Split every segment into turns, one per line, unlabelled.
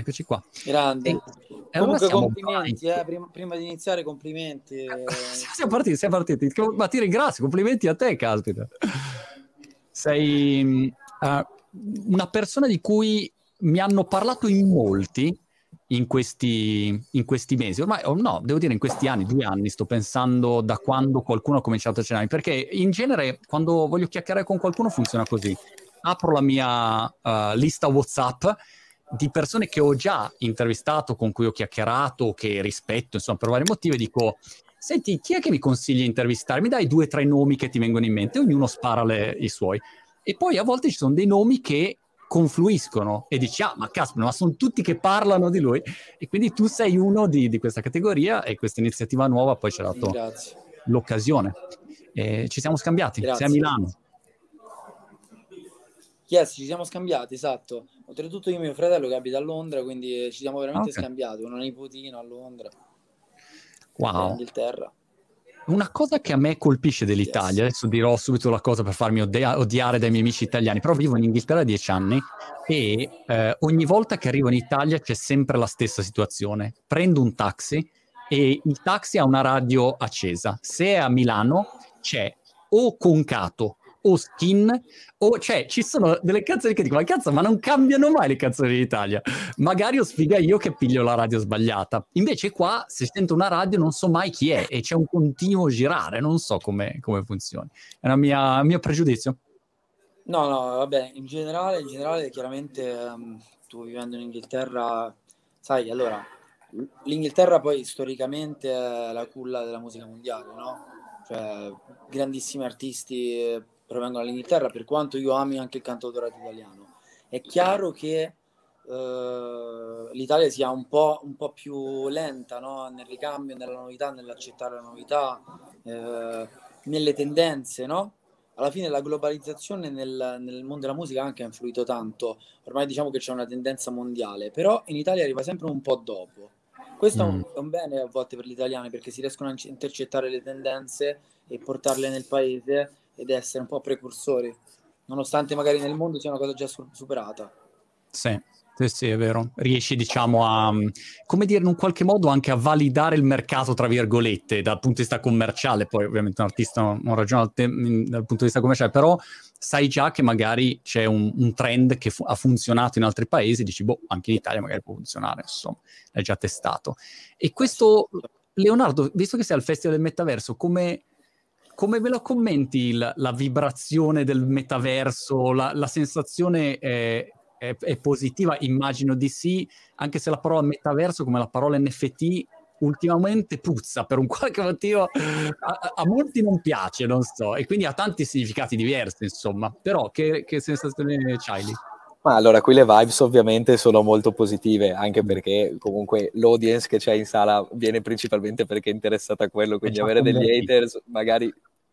Eccoci qua.
Grande. E, Comunque allora complimenti, eh, prima, prima, di iniziare complimenti. Eh.
siamo partiti, siamo partiti. Ma ti ringrazio, complimenti a te, caspita. Sei uh, una persona di cui mi hanno parlato in molti in questi, in questi mesi, ormai oh no, devo dire in questi anni, due anni, sto pensando da quando qualcuno ha cominciato a cenare, perché in genere quando voglio chiacchierare con qualcuno funziona così, apro la mia uh, lista WhatsApp di persone che ho già intervistato, con cui ho chiacchierato, che rispetto, insomma, per vari motivi, dico, senti, chi è che mi consigli di intervistare? Mi dai due o tre nomi che ti vengono in mente, ognuno spara le, i suoi. E poi a volte ci sono dei nomi che confluiscono e dici, ah, ma caspita, ma sono tutti che parlano di lui. E quindi tu sei uno di, di questa categoria e questa iniziativa nuova poi ci ha dato Grazie. l'occasione. E ci siamo scambiati, Grazie. sei a Milano.
Yes, ci siamo scambiati, esatto. Oltretutto io e mio fratello che abita a Londra, quindi ci siamo veramente okay. scambiati, una nipotina a Londra.
Wow. In Inghilterra. Una cosa che a me colpisce dell'Italia, yes. adesso dirò subito la cosa per farmi odia- odiare dai miei amici italiani, però vivo in Inghilterra da dieci anni e eh, ogni volta che arrivo in Italia c'è sempre la stessa situazione. Prendo un taxi e il taxi ha una radio accesa. Se è a Milano c'è o Concato o Skin, o cioè ci sono delle canzoni che dico, ma cazzo, ma non cambiano mai le canzoni d'Italia. Magari ho sfiga io che piglio la radio sbagliata. Invece qua, se sento una radio, non so mai chi è e c'è un continuo girare, non so come, come funzioni. È un mio pregiudizio.
No, no, vabbè, in generale, in generale chiaramente um, tu vivendo in Inghilterra, sai, allora, l'Inghilterra poi storicamente è la culla della musica mondiale, no? Cioè, grandissimi artisti provengono dall'Inghilterra, per quanto io ami anche il cantautorato italiano. È chiaro che eh, l'Italia sia un po', un po più lenta no? nel ricambio, nella novità, nell'accettare la novità, eh, nelle tendenze, no? Alla fine la globalizzazione nel, nel, mondo della musica anche ha influito tanto, ormai diciamo che c'è una tendenza mondiale, però in Italia arriva sempre un po' dopo. Questo mm. è, un, è un bene a volte per gli italiani perché si riescono a intercettare le tendenze e portarle nel paese ed essere un po' precursori, nonostante magari nel mondo sia una cosa già superata.
Sì. Sì, sì, è vero. Riesci, diciamo, a, come dire, in un qualche modo anche a validare il mercato, tra virgolette, dal punto di vista commerciale. Poi, ovviamente, un artista non ragiona te- dal punto di vista commerciale, però sai già che magari c'è un, un trend che fu- ha funzionato in altri paesi, dici, boh, anche in Italia magari può funzionare, insomma, l'hai già testato. E questo, Leonardo, visto che sei al Festival del Metaverso, come come ve lo commenti il, la vibrazione del metaverso? La, la sensazione è, è, è, positiva? Immagino di sì, anche se la parola metaverso, come la parola NFT, ultimamente puzza per un qualche motivo. A, a molti non piace, non so, e quindi ha tanti significati diversi, insomma. Però che, che sensazione c'hai lì?
Ma allora, qui le vibes ovviamente sono molto positive, anche perché comunque l'audience che c'è in sala viene principalmente perché è interessata a quello, quindi avere degli haters magari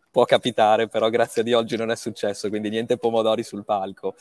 può capitare, però grazie a Dio oggi non è successo, quindi niente pomodori sul palco.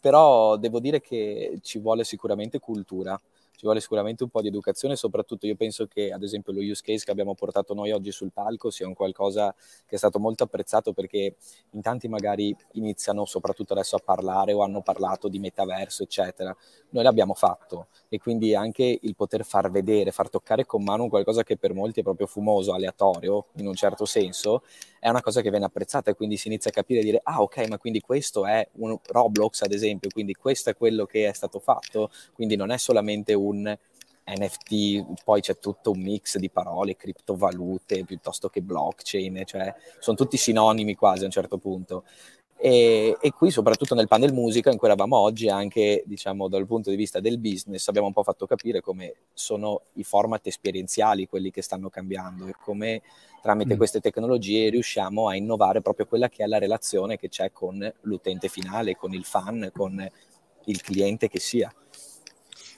Però devo dire che ci vuole sicuramente cultura ci vuole sicuramente un po' di educazione, soprattutto io penso che ad esempio lo use case che abbiamo portato noi oggi sul palco sia un qualcosa che è stato molto apprezzato perché in tanti magari iniziano soprattutto adesso a parlare o hanno parlato di metaverso, eccetera. Noi l'abbiamo fatto e quindi anche il poter far vedere, far toccare con mano qualcosa che per molti è proprio fumoso, aleatorio in un certo senso, è una cosa che viene apprezzata e quindi si inizia a capire e dire ah ok ma quindi questo è un Roblox ad esempio, quindi questo è quello che è stato fatto, quindi non è solamente un NFT, poi c'è tutto un mix di parole, criptovalute piuttosto che blockchain, cioè sono tutti sinonimi quasi a un certo punto. E, e, qui soprattutto nel panel musica in cui eravamo oggi anche diciamo dal punto di vista del business abbiamo un po' fatto capire come sono i format esperienziali quelli che stanno cambiando e come tramite mm. queste tecnologie riusciamo a innovare proprio quella che è la relazione che c'è con l'utente finale, con il fan, con il cliente che sia.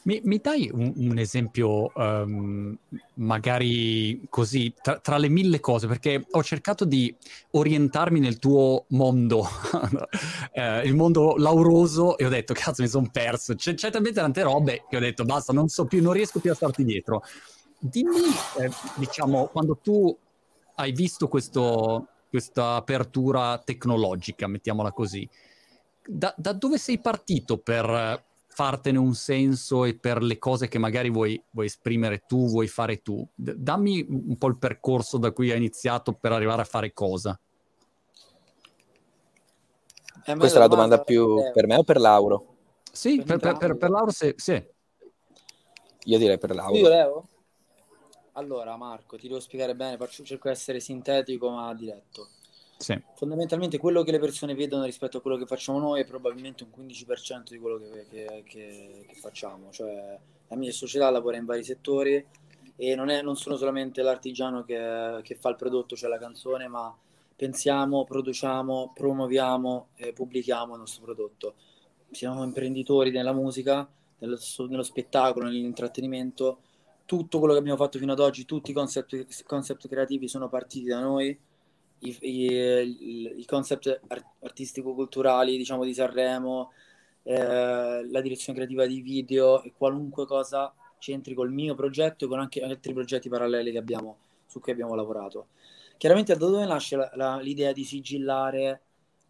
Mi, mi dai un, un esempio, um, magari così, tra, tra, le mille cose, perché ho cercato di orientarmi nel tuo mondo, eh, il mondo lauroso, e ho detto, cazzo, mi sono perso. C'è, c'è talmente tante robe che ho detto, basta, non so più, non riesco più a starti dietro. Dimmi, eh, diciamo, quando tu hai visto questo, questa apertura tecnologica, mettiamola così, da, da dove sei partito per fartene un senso e per le cose che magari vuoi, vuoi esprimere tu, vuoi fare tu. D- dammi un po' il percorso da cui hai iniziato per arrivare a fare cosa.
Eh, Questa è la domanda, più è... per me o per Lauro?
Sì, per, per, per, per Lauro sì, sì.
Io direi per Lauro.
Io Leo? Allora Marco, ti devo spiegare bene, faccio, cerco di essere sintetico ma diretto.
Sì.
Fondamentalmente quello che le persone vedono rispetto a quello che facciamo noi è probabilmente un 15% di quello che, che, che, che facciamo. Cioè, la mia società lavora in vari settori e non, è, non sono solamente l'artigiano che, fa il prodotto, cioè la canzone, ma pensiamo, produciamo, promuoviamo e pubblichiamo il nostro prodotto. Siamo imprenditori nella musica, nello, nello spettacolo, nell'intrattenimento. Tutto quello che abbiamo fatto fino ad oggi, tutti i concept, concept creativi sono partiti da noi i, i, i concept artistico-culturali, diciamo, di Sanremo, eh, la direzione creativa di video e qualunque cosa c'entri col mio progetto e con anche altri progetti paralleli che abbiamo, su cui abbiamo lavorato. Chiaramente da dove nasce la, la, l'idea di sigillare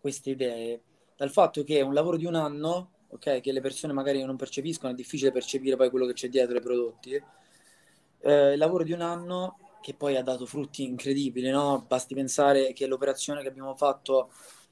queste idee? Dal fatto che un lavoro di un anno, ok, che le persone magari non percepiscono, è difficile percepire poi quello che c'è dietro i prodotti. Eh, il lavoro di un anno che poi ha dato frutti incredibili, no? Basti pensare che l'operazione che abbiamo fatto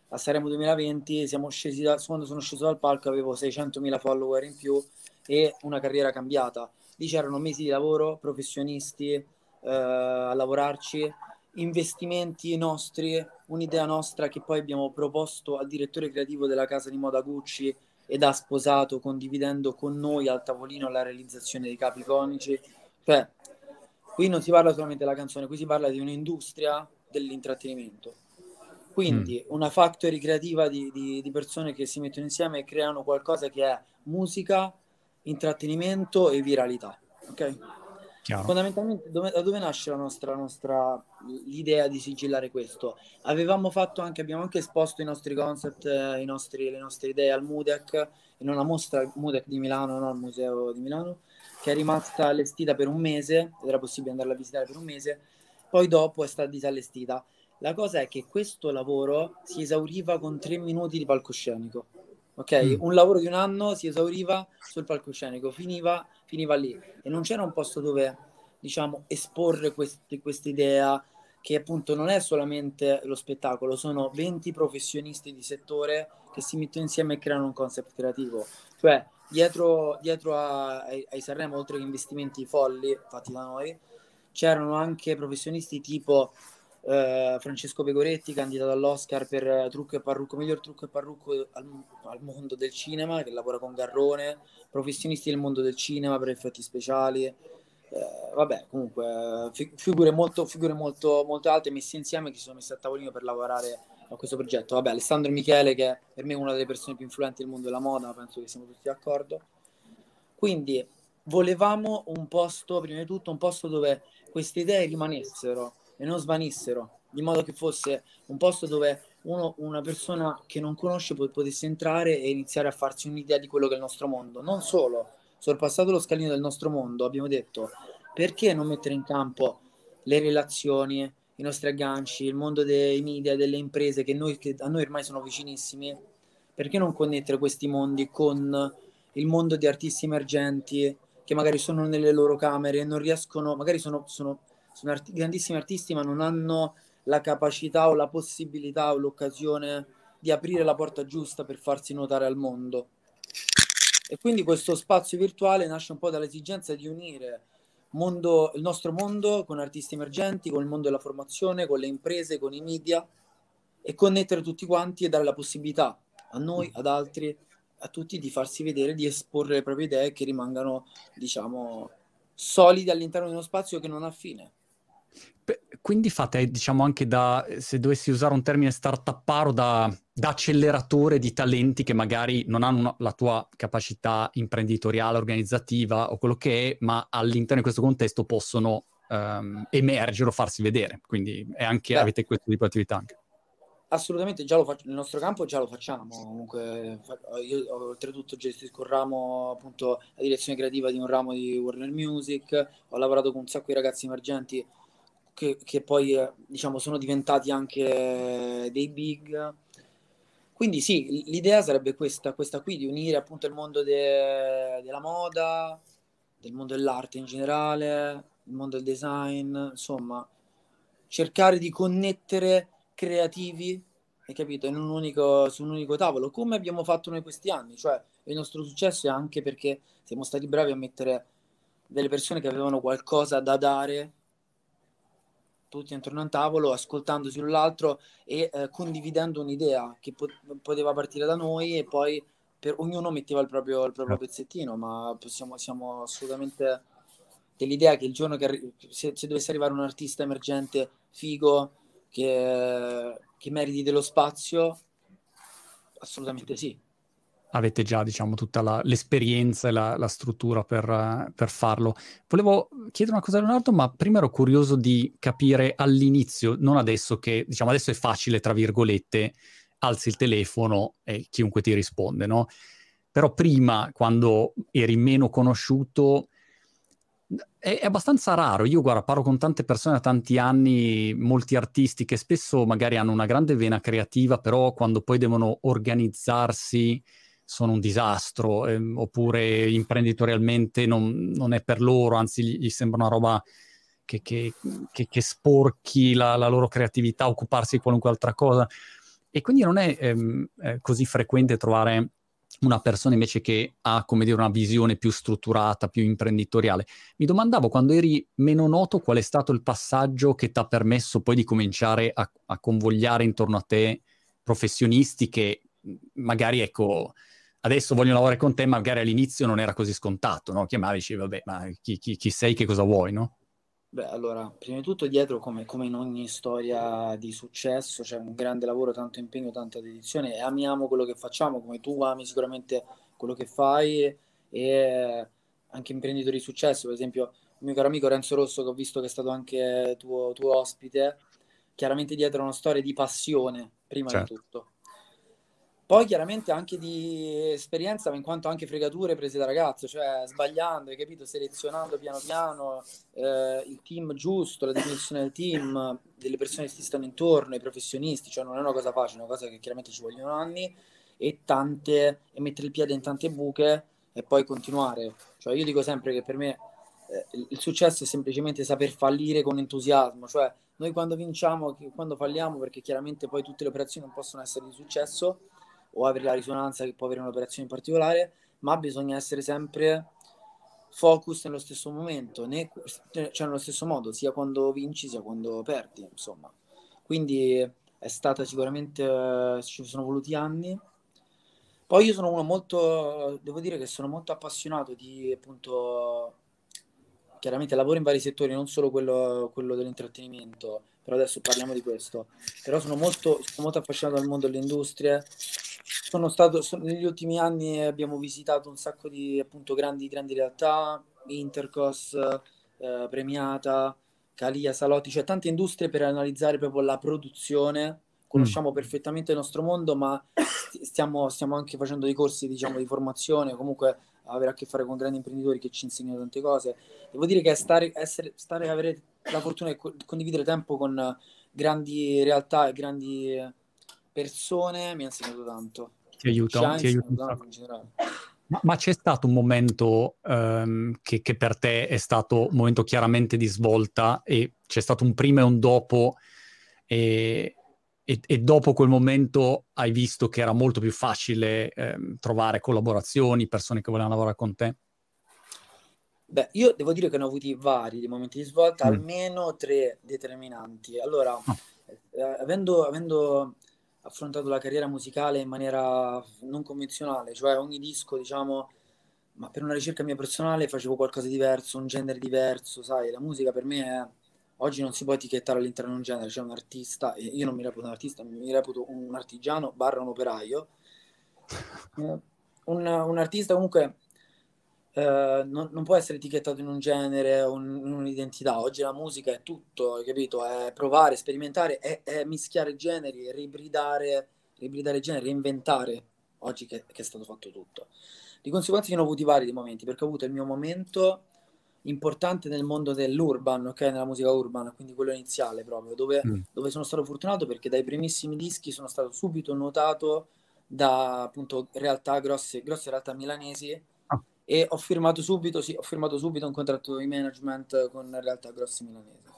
a Sanremo 2020, siamo scesi da, quando sono sceso dal palco avevo 600.000 follower in più e una carriera cambiata. Lì c'erano mesi di lavoro, professionisti eh, a lavorarci, investimenti nostri, un'idea nostra che poi abbiamo proposto al direttore creativo della casa di moda Gucci ed ha sposato condividendo con noi al tavolino la realizzazione dei capi iconici. Cioè, Qui non si parla solamente della canzone, qui si parla di un'industria dell'intrattenimento. Quindi mm. una factory creativa di, di, di, persone che si mettono insieme e creano qualcosa che è musica, intrattenimento e viralità. Ok? Chiaro. Fondamentalmente dove, da dove nasce la nostra, nostra, l'idea di sigillare questo? Avevamo fatto anche, abbiamo anche esposto i nostri concept, eh, i nostri, le nostre idee al MUDEC, in una mostra MUDEC di Milano, no? al museo di Milano, che è rimasta allestita per un mese, ed era possibile andarla a visitare per un mese, poi dopo è stata disallestita. La cosa è che questo lavoro si esauriva con tre minuti di palcoscenico. Ok, mm. un lavoro di un anno si esauriva sul palcoscenico, finiva, finiva lì e non c'era un posto dove diciamo esporre questa idea che appunto non è solamente lo spettacolo, sono 20 professionisti di settore che si mettono insieme e creano un concept creativo. Cioè, dietro, dietro a, ai, ai Sanremo, oltre che investimenti folli fatti da noi, c'erano anche professionisti tipo eh, Francesco Pegoretti, candidato all'Oscar per trucco e parrucco, miglior trucco e parrucco al, al, mondo del cinema, che lavora con Garrone, professionisti del mondo del cinema per effetti speciali. Eh, vabbè, comunque, figure, molto, figure molto, molto alte messe insieme che si sono messe a tavolino per lavorare a questo progetto. Vabbè, Alessandro Michele, che per me è una delle persone più influenti del mondo della moda, penso che siamo tutti d'accordo. Quindi volevamo un posto, prima di tutto, un posto dove queste idee rimanessero e non svanissero, in modo che fosse un posto dove uno, una persona che non conosce potesse entrare e iniziare a farsi un'idea di quello che è il nostro mondo. Non solo, sorpassato lo scalino del nostro mondo, abbiamo detto perché non mettere in campo le relazioni, i nostri agganci, il mondo dei media, delle imprese che, noi, che a noi ormai sono vicinissimi, perché non connettere questi mondi con il mondo di artisti emergenti che magari sono nelle loro camere e non riescono, magari sono, sono, sono arti- grandissimi artisti ma non hanno la capacità o la possibilità o l'occasione di aprire la porta giusta per farsi notare al mondo. E quindi questo spazio virtuale nasce un po' dall'esigenza di unire mondo, il nostro mondo con artisti emergenti, con il mondo della formazione, con le imprese, con i media e connettere tutti quanti e dare la possibilità a noi, ad altri, a tutti di farsi vedere, di esporre le proprie idee che rimangano, diciamo, solide all'interno di uno spazio che non ha fine.
Quindi fate, diciamo, anche da, se dovessi usare un termine startupparo, da, da acceleratore di talenti che magari non hanno una, la tua capacità imprenditoriale, organizzativa o quello che è, ma all'interno di questo contesto possono um, emergere o farsi vedere. Quindi anche, avete questo tipo di attività anche.
Assolutamente, già lo faccio, nel nostro campo già lo facciamo. Comunque, io oltretutto gestisco un ramo, appunto, la direzione creativa di un ramo di Warner Music. Ho lavorato con un sacco di ragazzi emergenti che, che poi, diciamo, sono diventati anche dei big quindi sì, l'idea sarebbe questa, questa qui, di unire appunto il mondo de- della moda, del mondo dell'arte in generale, il mondo del design, insomma, cercare di connettere creativi, hai capito, in un unico, su un unico tavolo, come abbiamo fatto noi questi anni, cioè il nostro successo è anche perché siamo stati bravi a mettere delle persone che avevano qualcosa da dare tutti intorno a un tavolo, ascoltandosi l'un l'altro e eh, condividendo un'idea che po- poteva partire da noi e poi per, ognuno metteva il proprio, il proprio certo. pezzettino, ma possiamo, siamo assolutamente dell'idea che il giorno che arri- se, se, dovesse arrivare un artista emergente figo che, che meriti dello spazio, assolutamente sì
avete già diciamo tutta la, l'esperienza e la, la struttura per, per, farlo. Volevo chiedere una cosa a Leonardo, ma prima ero curioso di capire all'inizio, non adesso che diciamo adesso è facile, tra virgolette, alzi il telefono e chiunque ti risponde, no? Però prima, quando eri meno conosciuto, è, abbastanza raro. Io, guarda, parlo con tante persone da tanti anni, molti artisti che spesso magari hanno una grande vena creativa, però quando poi devono organizzarsi sono un disastro, ehm, oppure imprenditorialmente non, non, è per loro, anzi gli, gli sembra una roba che, che, che, che sporchi la, la, loro creatività, occuparsi di qualunque altra cosa. E quindi non è ehm, eh, così frequente trovare una persona invece che ha, come dire, una visione più strutturata, più imprenditoriale. Mi domandavo, quando eri meno noto, qual è stato il passaggio che ti ha permesso poi di cominciare a, a convogliare intorno a te professionisti che magari, ecco, adesso voglio lavorare con te, magari all'inizio non era così scontato, no? Chiamavi e dicevi, vabbè, ma chi, chi, chi, sei, che cosa vuoi, no?
Beh, allora, prima di tutto dietro, come, come, in ogni storia di successo, c'è un grande lavoro, tanto impegno, tanta dedizione e amiamo quello che facciamo, come tu ami sicuramente quello che fai e anche imprenditori di successo, per esempio il mio caro amico Renzo Rosso, che ho visto che è stato anche tuo, tuo ospite, chiaramente dietro una storia di passione, prima certo. di tutto poi chiaramente anche di esperienza, in quanto anche fregature prese da ragazzo, cioè sbagliando, hai capito, selezionando piano piano eh, il team giusto, la definizione del team, delle persone che ti stanno intorno, i professionisti, cioè non è una cosa facile, è una cosa che chiaramente ci vogliono anni e tante, e mettere il piede in tante buche e poi continuare. Cioè io dico sempre che per me eh, il successo è semplicemente saper fallire con entusiasmo, cioè noi quando vinciamo, quando falliamo, perché chiaramente poi tutte le operazioni non possono essere di successo, o avere la risonanza che può avere un'operazione in particolare, ma bisogna essere sempre focus nello stesso momento, né, cioè nello stesso modo, sia quando vinci sia quando perdi, insomma. Quindi è stata sicuramente, ci sono voluti anni. Poi io sono uno molto, devo dire che sono molto appassionato di appunto, chiaramente lavoro in vari settori, non solo quello, quello dell'intrattenimento, però adesso parliamo di questo. Però sono molto, sono molto affascinato dal mondo delle industrie, sono stato, sono, negli ultimi anni abbiamo visitato un sacco di appunto grandi, grandi realtà, Intercos, eh, Premiata, Calia, Salotti, cioè tante industrie per analizzare proprio la produzione. Conosciamo mm. perfettamente il nostro mondo, ma stiamo, stiamo, anche facendo dei corsi diciamo, di formazione, comunque avere a che fare con grandi imprenditori che ci insegnano tante cose. Devo dire che stare, essere, stare avere la fortuna di condividere tempo con grandi realtà e grandi persone mi ha insegnato tanto
ti aiuta, ti aiuta ma, ma, c'è stato un momento um, che, che, per te è stato un momento chiaramente di svolta e c'è stato un prima e un dopo e, e, e dopo quel momento hai visto che era molto più facile um, trovare collaborazioni, persone che volevano lavorare con te?
Beh, io devo dire che ne ho avuti vari di momenti di svolta, mm. almeno tre determinanti. Allora, oh. eh, avendo, avendo affrontato la carriera musicale in maniera non convenzionale, cioè ogni disco, diciamo, ma per una ricerca mia personale facevo qualcosa di diverso, un genere diverso, sai, la musica per me è... Oggi non si può etichettare all'interno di un genere, c'è un artista, e io non mi reputo un artista, mi reputo un artigiano barra un operaio. Eh, un, un artista comunque eh, non, non, può essere etichettato in un genere, un, in un'identità. Oggi la musica è tutto, hai capito? È provare, sperimentare, è, è mischiare generi, è ribridare, ribridare generi, reinventare. Oggi che, che, è stato fatto tutto. Di conseguenza io ne ho avuti vari di momenti, perché ho avuto il mio momento importante nel mondo dell'urban, ok? Nella musica urban, quindi quello iniziale proprio, dove, mm. dove sono stato fortunato perché dai primissimi dischi sono stato subito notato da appunto realtà grosse, grosse realtà milanesi. E ho firmato subito, sì, ho firmato subito un contratto di management con realtà grosse milanesi.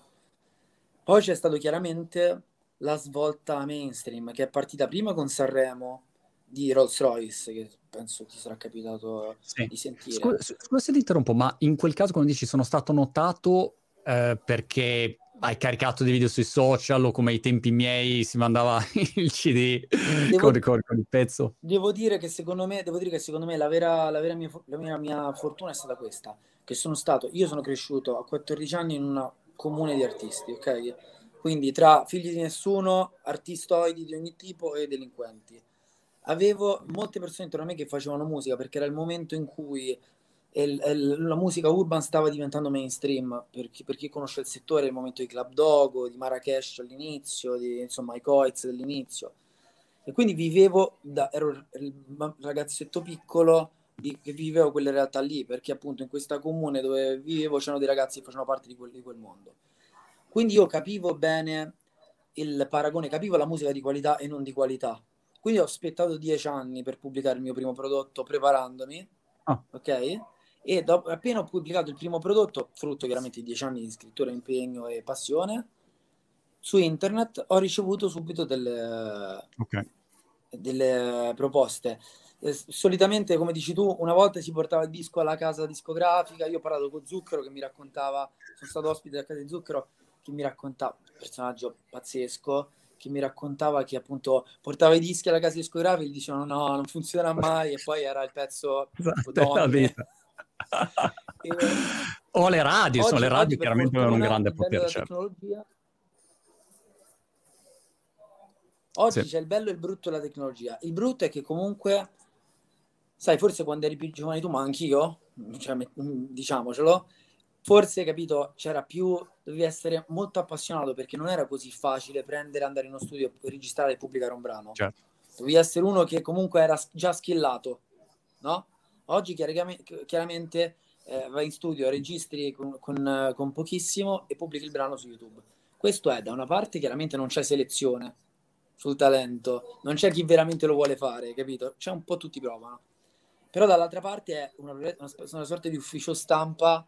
Poi c'è stato chiaramente la svolta mainstream che è partita prima con Sanremo di Rolls Royce, che penso ti sarà capitato sì. di sentire.
Scusa, scusa se ti interrompo, ma in quel caso, quando dici sono stato notato eh, perché hai caricato dei video sui social o come ai tempi miei si mandava il CD devo, con, con, con, il pezzo?
Devo dire che secondo me, dire che secondo me la, vera, la, vera mia, la mia, mia fortuna è stata questa, che sono stato, io sono cresciuto a 14 anni in una comune di artisti, ok? Quindi tra figli di nessuno, artistoidi di ogni tipo e delinquenti. Avevo molte persone intorno a me che facevano musica perché era il momento in cui il, il, la musica urban stava diventando mainstream per chi, per chi, conosce il settore, il momento di Club Dogo, di Marrakesh all'inizio, di insomma i Coiz dell'inizio. E quindi vivevo, da, ero il ragazzetto piccolo di, che vivevo quelle realtà lì, perché appunto in questa comune dove vivevo c'erano dei ragazzi che facevano parte di quel, di quel mondo. Quindi io capivo bene il paragone, capivo la musica di qualità e non di qualità. Quindi ho aspettato dieci anni per pubblicare il mio primo prodotto preparandomi, oh. ok? E dopo, appena ho pubblicato il primo prodotto, frutto chiaramente di dieci anni di scrittura, impegno e passione, su internet ho ricevuto subito delle, okay. delle proposte. Eh, solitamente, come dici tu, una volta si portava il disco alla casa discografica. Io ho parlato con Zucchero che mi raccontava, sono stato ospite a casa di Zucchero che mi raccontava, un personaggio pazzesco, che mi raccontava che appunto portava i dischi alla casa discografica e gli dicevano no, non funziona mai e poi era il pezzo esatto,
o le radio, sono le radio chiaramente avevano un grande potere. Certo.
Oggi sì. c'è il bello e il brutto della tecnologia. Il brutto è che comunque, sai, forse quando eri più giovane tu, ma anch'io, cioè, diciamocelo, forse, capito, c'era più, dovevi essere molto appassionato perché non era così facile prendere, andare in uno studio, registrare e pubblicare un brano. Certo. Dovevi essere uno che comunque era già skillato, no? Oggi chiaramente eh, vai in studio, registri con, con, con, pochissimo e pubblichi il brano su YouTube. Questo è da una parte chiaramente non c'è selezione sul talento, non c'è chi veramente lo vuole fare, capito? C'è un po' tutti provano. Però dall'altra parte è una, una, una sorta di ufficio stampa,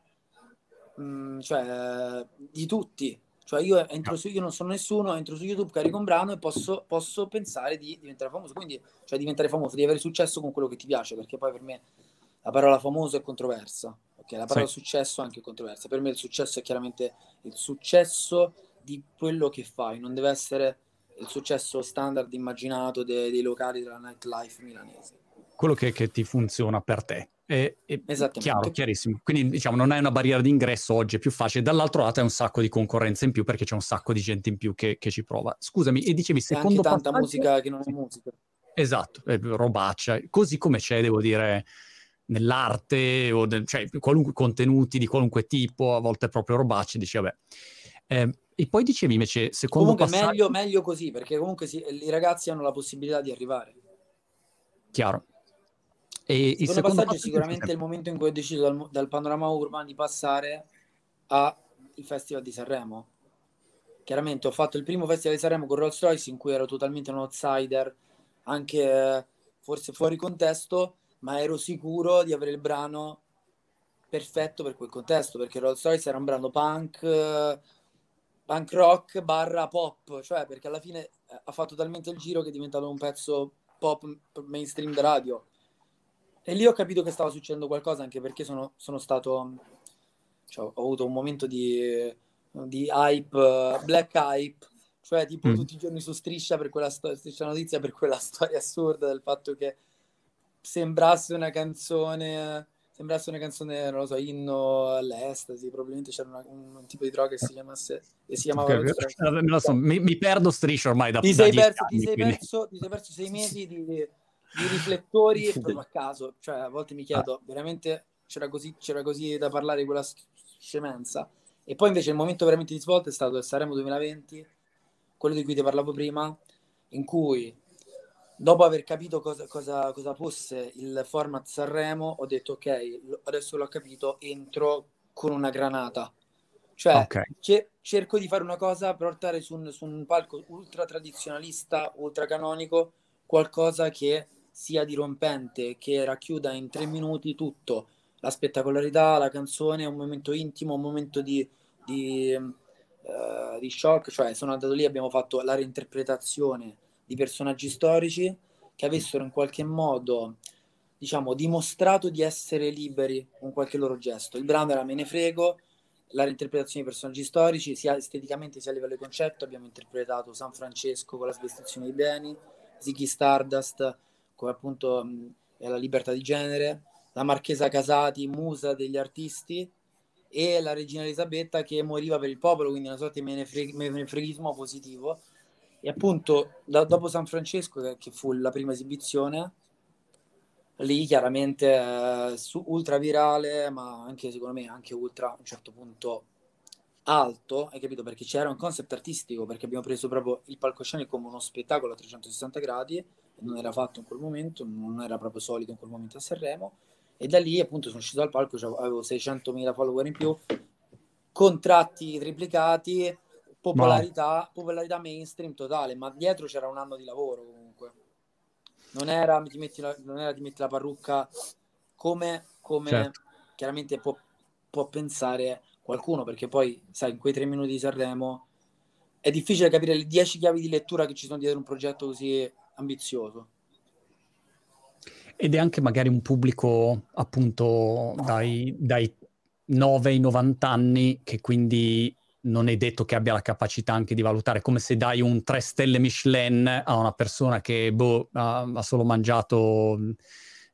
mh, mm, cioè di tutti. Cioè io, entro su, io non sono nessuno, entro su YouTube, carico un brano e posso, posso pensare di diventare famoso. Quindi, cioè diventare famoso, di avere successo con quello che ti piace, perché poi per me la parola famoso è controversa, ok? La parola sì. successo è anche controversa. Per me il successo è chiaramente il successo di quello che fai, non deve essere il successo standard immaginato dei, dei locali della nightlife milanese.
Quello che, che ti funziona per te. È, è chiaro, chiarissimo. Quindi diciamo non è una barriera d'ingresso oggi, è più facile. Dall'altro lato è un sacco di concorrenza in più perché c'è un sacco di gente in più che, che ci prova. Scusami, e dicevi secondo... E
anche tanta passaggio... musica che non è musica.
Esatto, è robaccia. Così come c'è, devo dire nell'arte o del, cioè qualunque contenuti di qualunque tipo, a volte proprio robacci, dici vabbè. Eh, e poi dicevi invece, secondo
Comunque passaggio... meglio, meglio così, perché comunque si, i ragazzi hanno la possibilità di arrivare.
Chiaro.
E il secondo, passaggio, passaggio è sicuramente il momento in cui ho deciso dal, dal panorama urban di passare al Festival di Sanremo. Chiaramente ho fatto il primo Festival di Sanremo con Rolls Royce in cui ero totalmente un outsider, anche forse fuori contesto, ma ero sicuro di avere il brano perfetto per quel contesto, perché Rolls Royce era un brano punk, punk rock barra pop, cioè perché alla fine eh, ha fatto talmente il giro che è diventato un pezzo pop mainstream da radio. E lì ho capito che stava succedendo qualcosa, anche perché sono, sono stato, cioè, ho avuto un momento di, di hype, black hype, cioè tipo mm. tutti i giorni su striscia per quella sto- striscia notizia per quella storia assurda del fatto che sembrasse una canzone sembrasse una canzone, non lo so, inno all'estasi, probabilmente c'era una, un, un, tipo di droga che si chiamasse e si chiamava
okay. mi, mi, perdo striscio ormai da,
ti sei, da perso, anni, ti, sei perso, ti sei perso sei mesi di, di riflettori proprio a caso, cioè a volte mi chiedo, ah. veramente c'era così, c'era così da parlare di quella scemenza e poi invece il momento veramente di svolta è stato il Saremo 2020 quello di cui ti parlavo prima in cui dopo aver capito cosa, cosa, cosa, fosse il format Sanremo, ho detto ok, adesso l'ho capito, entro con una granata. Cioè, okay. ce- cerco di fare una cosa, portare su un, su un palco ultra tradizionalista, ultra canonico, qualcosa che sia dirompente che racchiuda in tre minuti tutto, la spettacolarità, la canzone, un momento intimo, un momento di, di, uh, di shock, cioè sono andato lì, abbiamo fatto la reinterpretazione di personaggi storici che avessero in qualche modo diciamo dimostrato di essere liberi con qualche loro gesto. Il brano era Me ne frego, la reinterpretazione di personaggi storici, sia esteticamente sia a livello di concetto. Abbiamo interpretato San Francesco con la svestizione dei beni, Ziggy Stardust come appunto mh, la libertà di genere, la Marchesa Casati, musa degli artisti, e la regina Elisabetta che moriva per il popolo, quindi una sorta di menefreghismo positivo. E appunto da, dopo San Francesco, che, che, fu la prima esibizione, lì chiaramente eh, su, ultra virale, ma anche secondo me anche ultra a un certo punto alto, hai capito? Perché c'era un concept artistico, perché abbiamo preso proprio il palcoscenico come uno spettacolo a 360 gradi, non era fatto in quel momento, non era proprio solito in quel momento a Sanremo, e da lì appunto sono uscito dal palco, cioè avevo 600.000 follower in più, contratti triplicati, popolarità, no. popolarità mainstream totale, ma dietro c'era un anno di lavoro comunque. Non era ti metti la, non era, ti metti la parrucca come, come certo. chiaramente può, può pensare qualcuno, perché poi, sai, in quei tre minuti di Sanremo è difficile capire le dieci chiavi di lettura che ci sono dietro un progetto così ambizioso.
Ed è anche magari un pubblico appunto dai, dai 9 ai 90 anni che quindi non è detto che abbia la capacità anche di valutare, come se dai un 3 stelle Michelin a una persona che boh, ha, ha, solo mangiato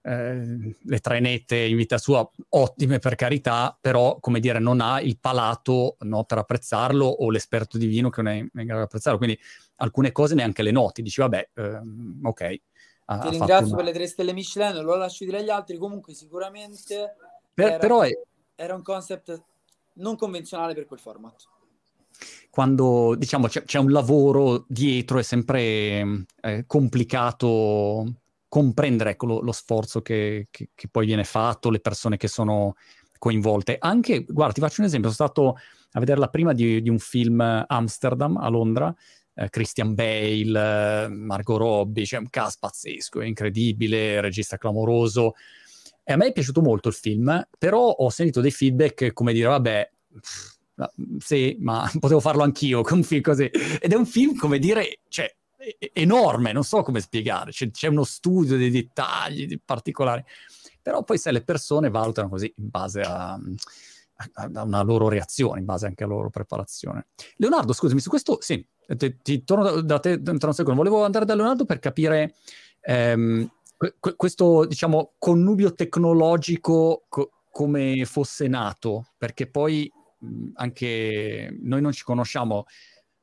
eh, le trainette in vita sua, ottime per carità, però come dire non ha il palato no, per apprezzarlo o l'esperto di vino che non è in grado di apprezzarlo, quindi alcune cose neanche le noti, dici vabbè, ehm, ok.
Ha, Ti ringrazio una... per le tre stelle Michelin, lo lascio dire agli altri, comunque sicuramente
per, era, però è...
era un concept non convenzionale per quel format.
Quando diciamo c'è, c'è, un lavoro dietro è sempre eh, complicato comprendere ecco, lo, lo, sforzo che, che, che, poi viene fatto, le persone che sono coinvolte. Anche, guarda, ti faccio un esempio, sono stato a vedere la prima di, di un film Amsterdam a Londra, eh, Christian Bale, eh, Margot Robbie, cioè un cast pazzesco, è incredibile, regista clamoroso. E a me è piaciuto molto il film, però ho sentito dei feedback come dire, vabbè, pff, sì, ma potevo farlo anch'io con un film così. Ed è un film, come dire, cioè, enorme, non so come spiegare, c'è, c'è uno studio dei dettagli di particolari, però poi se le persone valutano così in base a, a, a, una loro reazione, in base anche alla loro preparazione. Leonardo, scusami, su questo, sì, ti, ti torno da, da te tra un secondo, volevo andare da Leonardo per capire ehm, que, questo, diciamo, connubio tecnologico co- come fosse nato, perché poi anche noi non ci conosciamo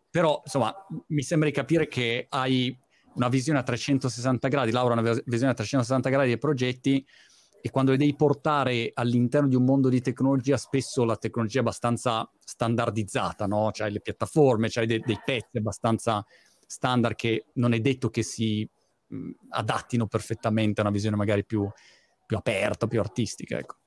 però, insomma, mi sembra di capire che hai una visione a 360 gradi, Laura una visione a 360 gradi dei progetti e quando li devi portare all'interno di un mondo di tecnologia, spesso la tecnologia è abbastanza standardizzata, no? C'hai le piattaforme, c'hai de- dei pezzi abbastanza standard che non è detto che si mh, adattino perfettamente a una visione magari più, più aperta, più artistica, ecco.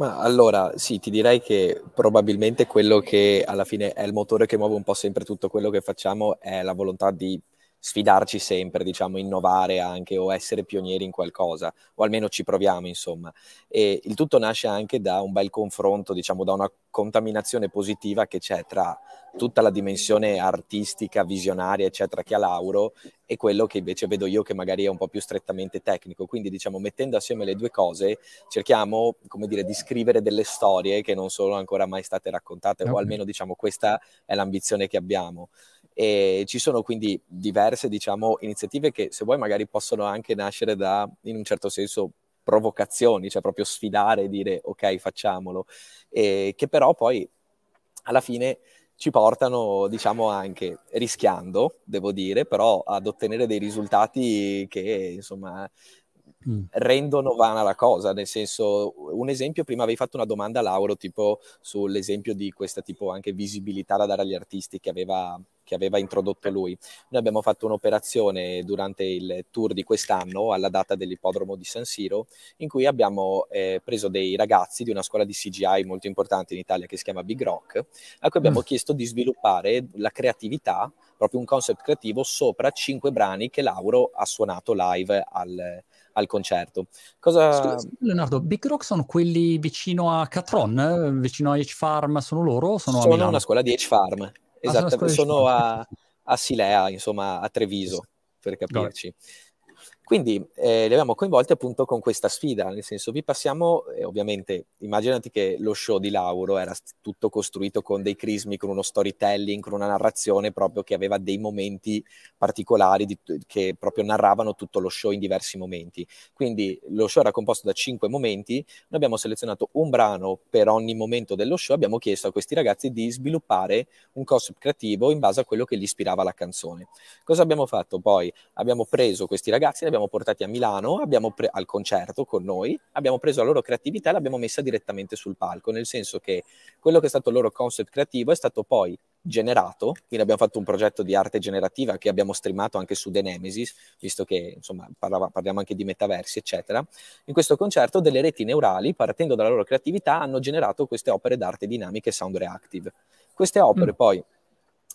Ma allora, sì, ti direi che probabilmente quello che alla fine è il motore che muove un po' sempre tutto quello che facciamo è la volontà di sfidarci sempre, diciamo, innovare anche o essere pionieri in qualcosa, o almeno ci proviamo, insomma. E il tutto nasce anche da un bel confronto, diciamo, da una contaminazione positiva che c'è tra tutta la dimensione artistica, visionaria, eccetera, che ha Lauro e quello che invece vedo io che magari è un po' più strettamente tecnico. Quindi, diciamo, mettendo assieme le due cose, cerchiamo, come dire, di scrivere delle storie che non sono ancora mai state raccontate, okay. o almeno, diciamo, questa è l'ambizione che abbiamo. E ci sono quindi diverse, diciamo, iniziative che, se vuoi, magari possono anche nascere da, in un certo senso, provocazioni, cioè proprio sfidare e dire ok, facciamolo, e che però poi alla fine ci portano, diciamo, anche rischiando, devo dire, però ad ottenere dei risultati che, insomma, mm. rendono vana la cosa, nel senso, un esempio, prima avevi fatto una domanda a Lauro, tipo sull'esempio di questa tipo anche visibilità da dare agli artisti che aveva, che aveva introdotto lui. Noi abbiamo fatto un'operazione durante il tour di quest'anno, alla data dell'ippodromo di San Siro, in cui abbiamo eh, preso dei ragazzi di una scuola di CGI molto importante in Italia che si chiama Big Rock, a cui abbiamo mm. chiesto di sviluppare la creatività, proprio un concept creativo sopra cinque brani che Lauro ha suonato live al, al concerto.
Cosa... Scusa, Leonardo, Big Rock sono quelli vicino a Catron, vicino a H-Farm, sono loro? Sono,
sono una scuola di H-Farm, esatto, ah, sono, a, a, Silea, insomma, a Treviso, per capirci. Go. Quindi eh, li abbiamo coinvolti appunto con questa sfida, nel senso vi passiamo, eh, ovviamente, immaginati che lo show di Lauro era tutto costruito con dei crismi, con uno storytelling, con una narrazione proprio che aveva dei momenti particolari di, che proprio narravano tutto lo show in diversi momenti. Quindi lo show era composto da cinque momenti, noi abbiamo selezionato un brano per ogni momento dello show, abbiamo chiesto a questi ragazzi di sviluppare un concept creativo in base a quello che gli ispirava la canzone. Cosa abbiamo fatto poi? Abbiamo preso questi ragazzi, li abbiamo abbiamo portati a Milano pre- al concerto con noi, abbiamo preso la loro creatività e l'abbiamo messa direttamente sul palco, nel senso che quello che è stato il loro concept creativo è stato poi generato, quindi abbiamo fatto un progetto di arte generativa che abbiamo streamato anche su The Nemesis, visto che insomma parlava, parliamo anche di metaversi, eccetera. In questo concerto delle reti neurali, partendo dalla loro creatività, hanno generato queste opere d'arte dinamiche sound reactive. Queste opere mm. poi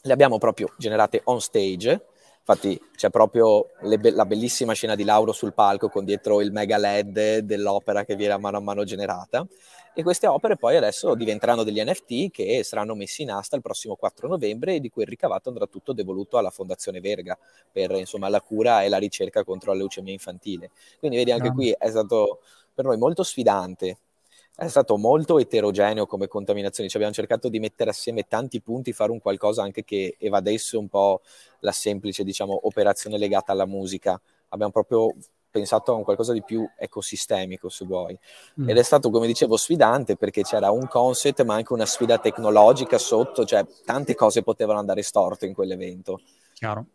le abbiamo proprio generate on stage, Infatti c'è proprio be- la bellissima scena di Lauro sul palco con dietro il mega LED dell'opera che viene a mano a mano generata. E queste opere poi adesso diventeranno degli NFT che saranno messi in asta il prossimo 4 novembre e di cui il ricavato andrà tutto devoluto alla Fondazione Verga per insomma, la cura e la ricerca contro la leucemia infantile. Quindi vedi anche no. qui è stato per noi molto sfidante è stato molto eterogeneo come contaminazione, ci abbiamo cercato di mettere assieme tanti punti, fare un qualcosa anche che evadesse un po' la semplice, diciamo, operazione legata alla musica. Abbiamo proprio pensato a un qualcosa di più ecosistemico, se vuoi. Mm. Ed è stato, come dicevo, sfidante perché c'era un concept, ma anche una sfida tecnologica sotto, cioè tante cose potevano andare storte in quell'evento.
Chiaro.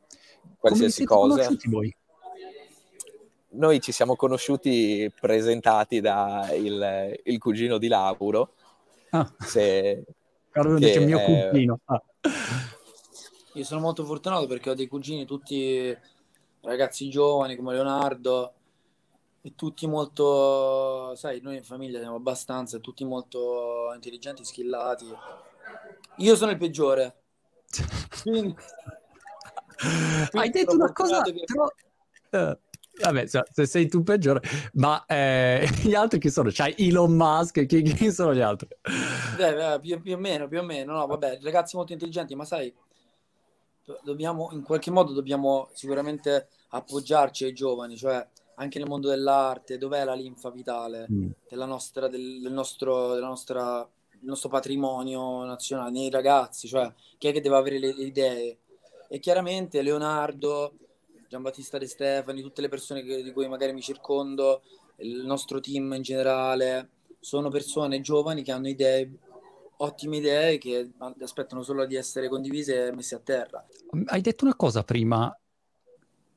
Qualsiasi cosa. Voi? Noi ci siamo conosciuti presentati da il, il cugino di Lauro.
Ah. Se, Carlo dice mio cugino. Ah.
Io sono molto fortunato perché ho dei cugini tutti ragazzi giovani come Leonardo e tutti molto, sai, noi in famiglia siamo abbastanza, tutti molto intelligenti, skillati. Io sono il peggiore.
Quindi, Hai detto una cosa, che... però... Uh Vabbè, se sei tu peggiore, ma eh, gli altri chi sono? C'hai Elon Musk, chi, chi sono gli altri?
Beh, più, più, o meno, più o meno, no, vabbè, ragazzi molto intelligenti, ma sai, dobbiamo, in qualche modo dobbiamo sicuramente appoggiarci ai giovani, cioè anche nel mondo dell'arte, dov'è la linfa vitale mm. della nostra, del, del, nostro, della nostra, del nostro patrimonio nazionale, nei ragazzi, cioè chi è che deve avere le, le idee? E chiaramente Leonardo Giambattista De Stefani, tutte le persone che, di cui magari mi circondo, il nostro team in generale, sono persone giovani che hanno idee, ottime idee, che aspettano solo di essere condivise e messe a terra.
Hai detto una cosa prima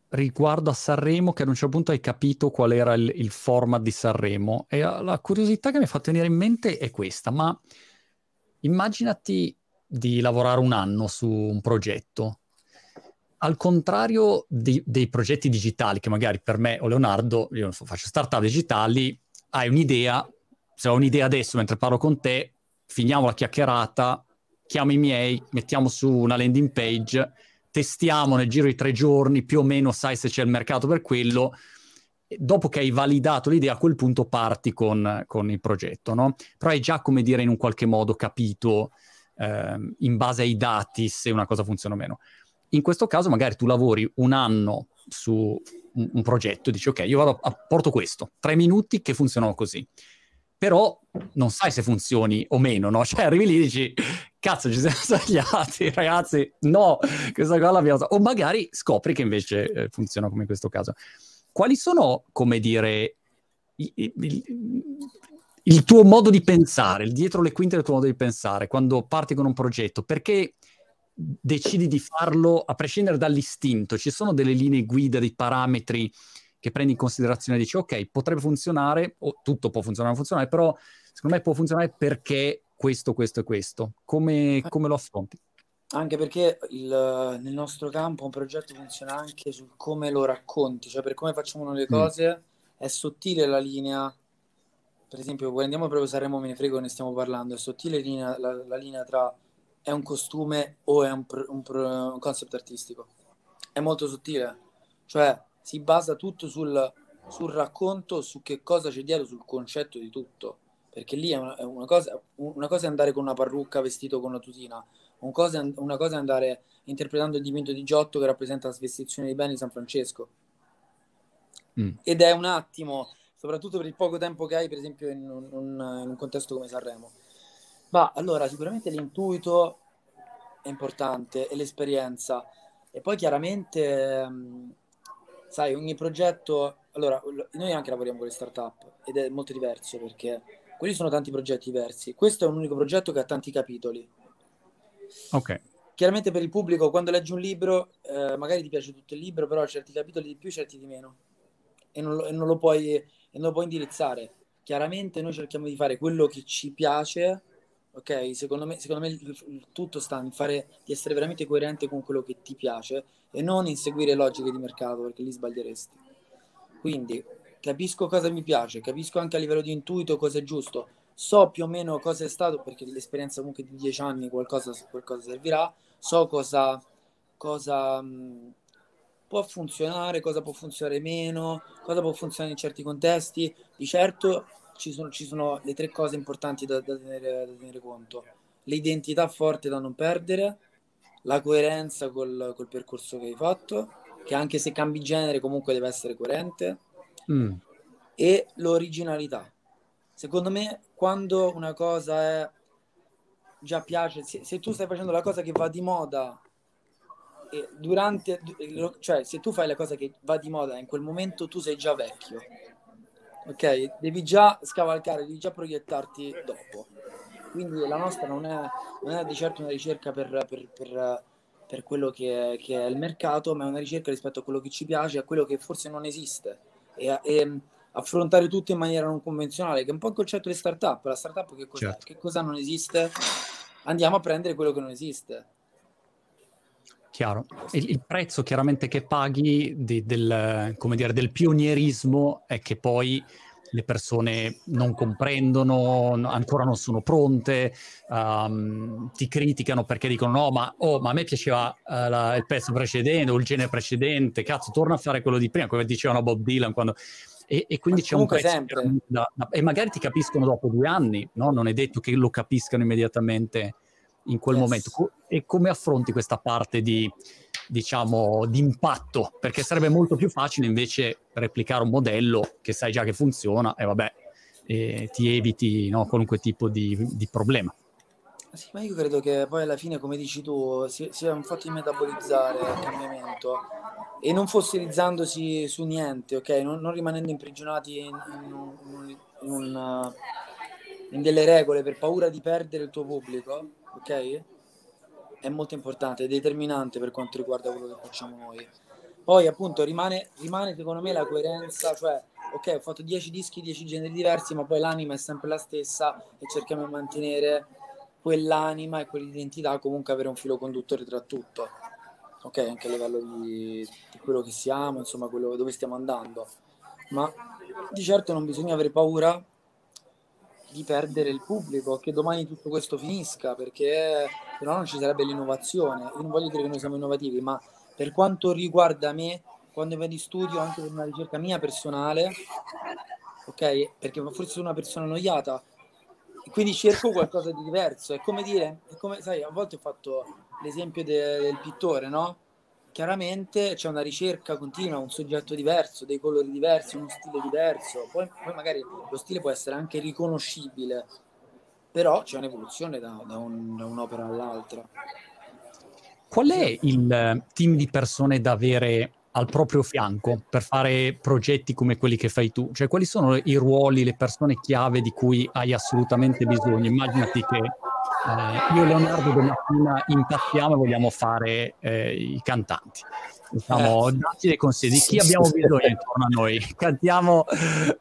riguardo a Sanremo, che ad un certo punto hai capito qual era il, il format di Sanremo, e la curiosità che mi ha fatto venire in mente è questa, ma immaginati di lavorare un anno su un progetto al contrario di, dei progetti digitali, che magari per me o Leonardo, io so, faccio startup digitali, hai un'idea, se ho un'idea adesso mentre parlo con te, finiamo la chiacchierata, chiamo i miei, mettiamo su una landing page, testiamo nel giro di tre giorni, più o meno sai se c'è il mercato per quello, dopo che hai validato l'idea, a quel punto parti con, con il progetto, no? Però hai già, come dire, in un qualche modo capito, eh, in base ai dati, se una cosa funziona o meno. In questo caso magari tu lavori un anno su un, un progetto e dici ok, io vado a porto questo, tre minuti che funzionano così. Però non sai se funzioni o meno, no? Cioè arrivi lì e dici cazzo ci siamo sbagliati, ragazzi, no, questa cosa l'abbiamo... O magari scopri che invece eh, funziona come in questo caso. Quali sono, come dire, il, il, il tuo modo di pensare, il dietro le quinte del tuo modo di pensare quando parti con un progetto? Perché decidi di farlo a prescindere dall'istinto? Ci sono delle linee guida, dei parametri che prendi in considerazione e dici ok, potrebbe funzionare, o tutto può funzionare, non funzionare, però secondo me può funzionare perché questo, questo e questo. Come, come lo affronti?
Anche perché il, nel nostro campo un progetto funziona anche su come lo racconti, cioè per come facciamo le mm. cose mm. è sottile la linea. Per esempio, prendiamo proprio Sanremo Me ne frego ne stiamo parlando, è sottile linea, la, la, linea tra è un costume o è un, un, un, concept artistico. È molto sottile, cioè si basa tutto sul, sul racconto, su che cosa c'è dietro, sul concetto di tutto. Perché lì è una, è una, cosa, una cosa è andare con una parrucca vestito con una tutina, un cosa, una cosa è andare interpretando il dipinto di Giotto che rappresenta la svestizione dei beni di San Francesco. Mm. Ed è un attimo, soprattutto per il poco tempo che hai, per esempio, in un, in un contesto come Sanremo. Ma allora, sicuramente l'intuito è importante e l'esperienza. E poi chiaramente, um, sai, ogni progetto... Allora, noi anche lavoriamo con le start-up ed è molto diverso perché quelli sono tanti progetti diversi. Questo è un unico progetto che ha tanti capitoli
Ok.
Chiaramente per il pubblico, quando leggi un libro, eh, magari ti piace tutto il libro, però certi capitoli di più, certi di meno. E non lo, e non lo, puoi, e non lo puoi indirizzare. Chiaramente noi cerchiamo di fare quello che ci piace, ok? Secondo me, secondo me tutto sta in fare, di essere veramente coerente con quello che ti piace e non inseguire logiche di mercato, perché lì sbaglieresti. Quindi capisco cosa mi piace, capisco anche a livello di intuito cosa è giusto so più o meno cosa è stato, perché l'esperienza comunque di dieci anni qualcosa, qualcosa servirà, so cosa, cosa mh, può funzionare, cosa può funzionare meno, cosa può funzionare in certi contesti. Di certo ci sono, ci sono le tre cose importanti da, da, tenere, da tenere, conto. L'identità forte da non perdere, la coerenza col, col, percorso che hai fatto, che anche se cambi genere comunque deve essere coerente, mm. e l'originalità secondo me quando una cosa è già piace, se, se, tu stai facendo la cosa che va di moda durante, cioè se tu fai la cosa che va di moda in quel momento tu sei già vecchio, ok? Devi già scavalcare, devi già proiettarti dopo. Quindi la nostra non è, non è di certo una ricerca per, per, per, per quello che è, che è, il mercato, ma è una ricerca rispetto a quello che ci piace, a quello che forse non esiste. E, e affrontare tutto in maniera non convenzionale, che è un po' il concetto di startup. La startup che? Certo. che cosa non esiste? Andiamo a prendere quello che non esiste.
Chiaro. Il, il prezzo chiaramente che paghi di, del, dire, del pionierismo è che poi le persone non comprendono, ancora non sono pronte, um, ti criticano perché dicono no, ma, oh, ma a me piaceva uh, la, il pezzo precedente o il genere precedente, cazzo, torna a fare quello di prima, come dicevano Bob Dylan quando e, e quindi c'è un prezzo da, da, e magari ti capiscono dopo due anni, no? non è detto che lo capiscano immediatamente in quel yes. momento. E come affronti questa parte di, diciamo, di impatto? Perché sarebbe molto più facile invece replicare un modello che sai già che funziona e vabbè, e ti eviti no, qualunque tipo di, di problema.
Sì, ma io credo che poi alla fine, come dici tu, sia, un fatto di metabolizzare il cambiamento e non fossilizzandosi su niente, ok? Non, non rimanendo imprigionati in, in, in, in, delle regole per paura di perdere il tuo pubblico, ok? È molto importante, è determinante per quanto riguarda quello che facciamo noi. Poi appunto rimane, rimane secondo me la coerenza, cioè ok ho fatto 10 dischi, 10 generi diversi, ma poi l'anima è sempre la stessa e cerchiamo di mantenere quell'anima e quell'identità comunque avere un filo conduttore tra tutto ok anche a livello di, di quello che siamo insomma quello dove stiamo andando ma di certo non bisogna avere paura di perdere il pubblico, che domani tutto questo finisca, perché però non ci sarebbe l'innovazione. Io non voglio dire che noi siamo innovativi, ma per quanto riguarda me, quando vado in studio, anche per una ricerca mia personale, ok? Perché forse sono una persona annoiata, quindi cerco qualcosa di diverso. È come dire, è come, sai, a volte ho fatto l'esempio de, del pittore, no? Chiaramente c'è una ricerca continua, un soggetto diverso, dei colori diversi, uno stile diverso. Poi, poi magari lo stile può essere anche riconoscibile, però c'è un'evoluzione da, da, un, da un'opera all'altra.
Qual è il team di persone da avere al proprio fianco per fare progetti come quelli che fai tu? Cioè, quali sono i ruoli, le persone chiave di cui hai assolutamente bisogno? Immaginati che Eh, io e Leonardo domattina impattiamo e vogliamo fare eh, i cantanti. Diciamo, eh. dacci dei consigli di chi abbiamo bisogno intorno a noi. Cantiamo,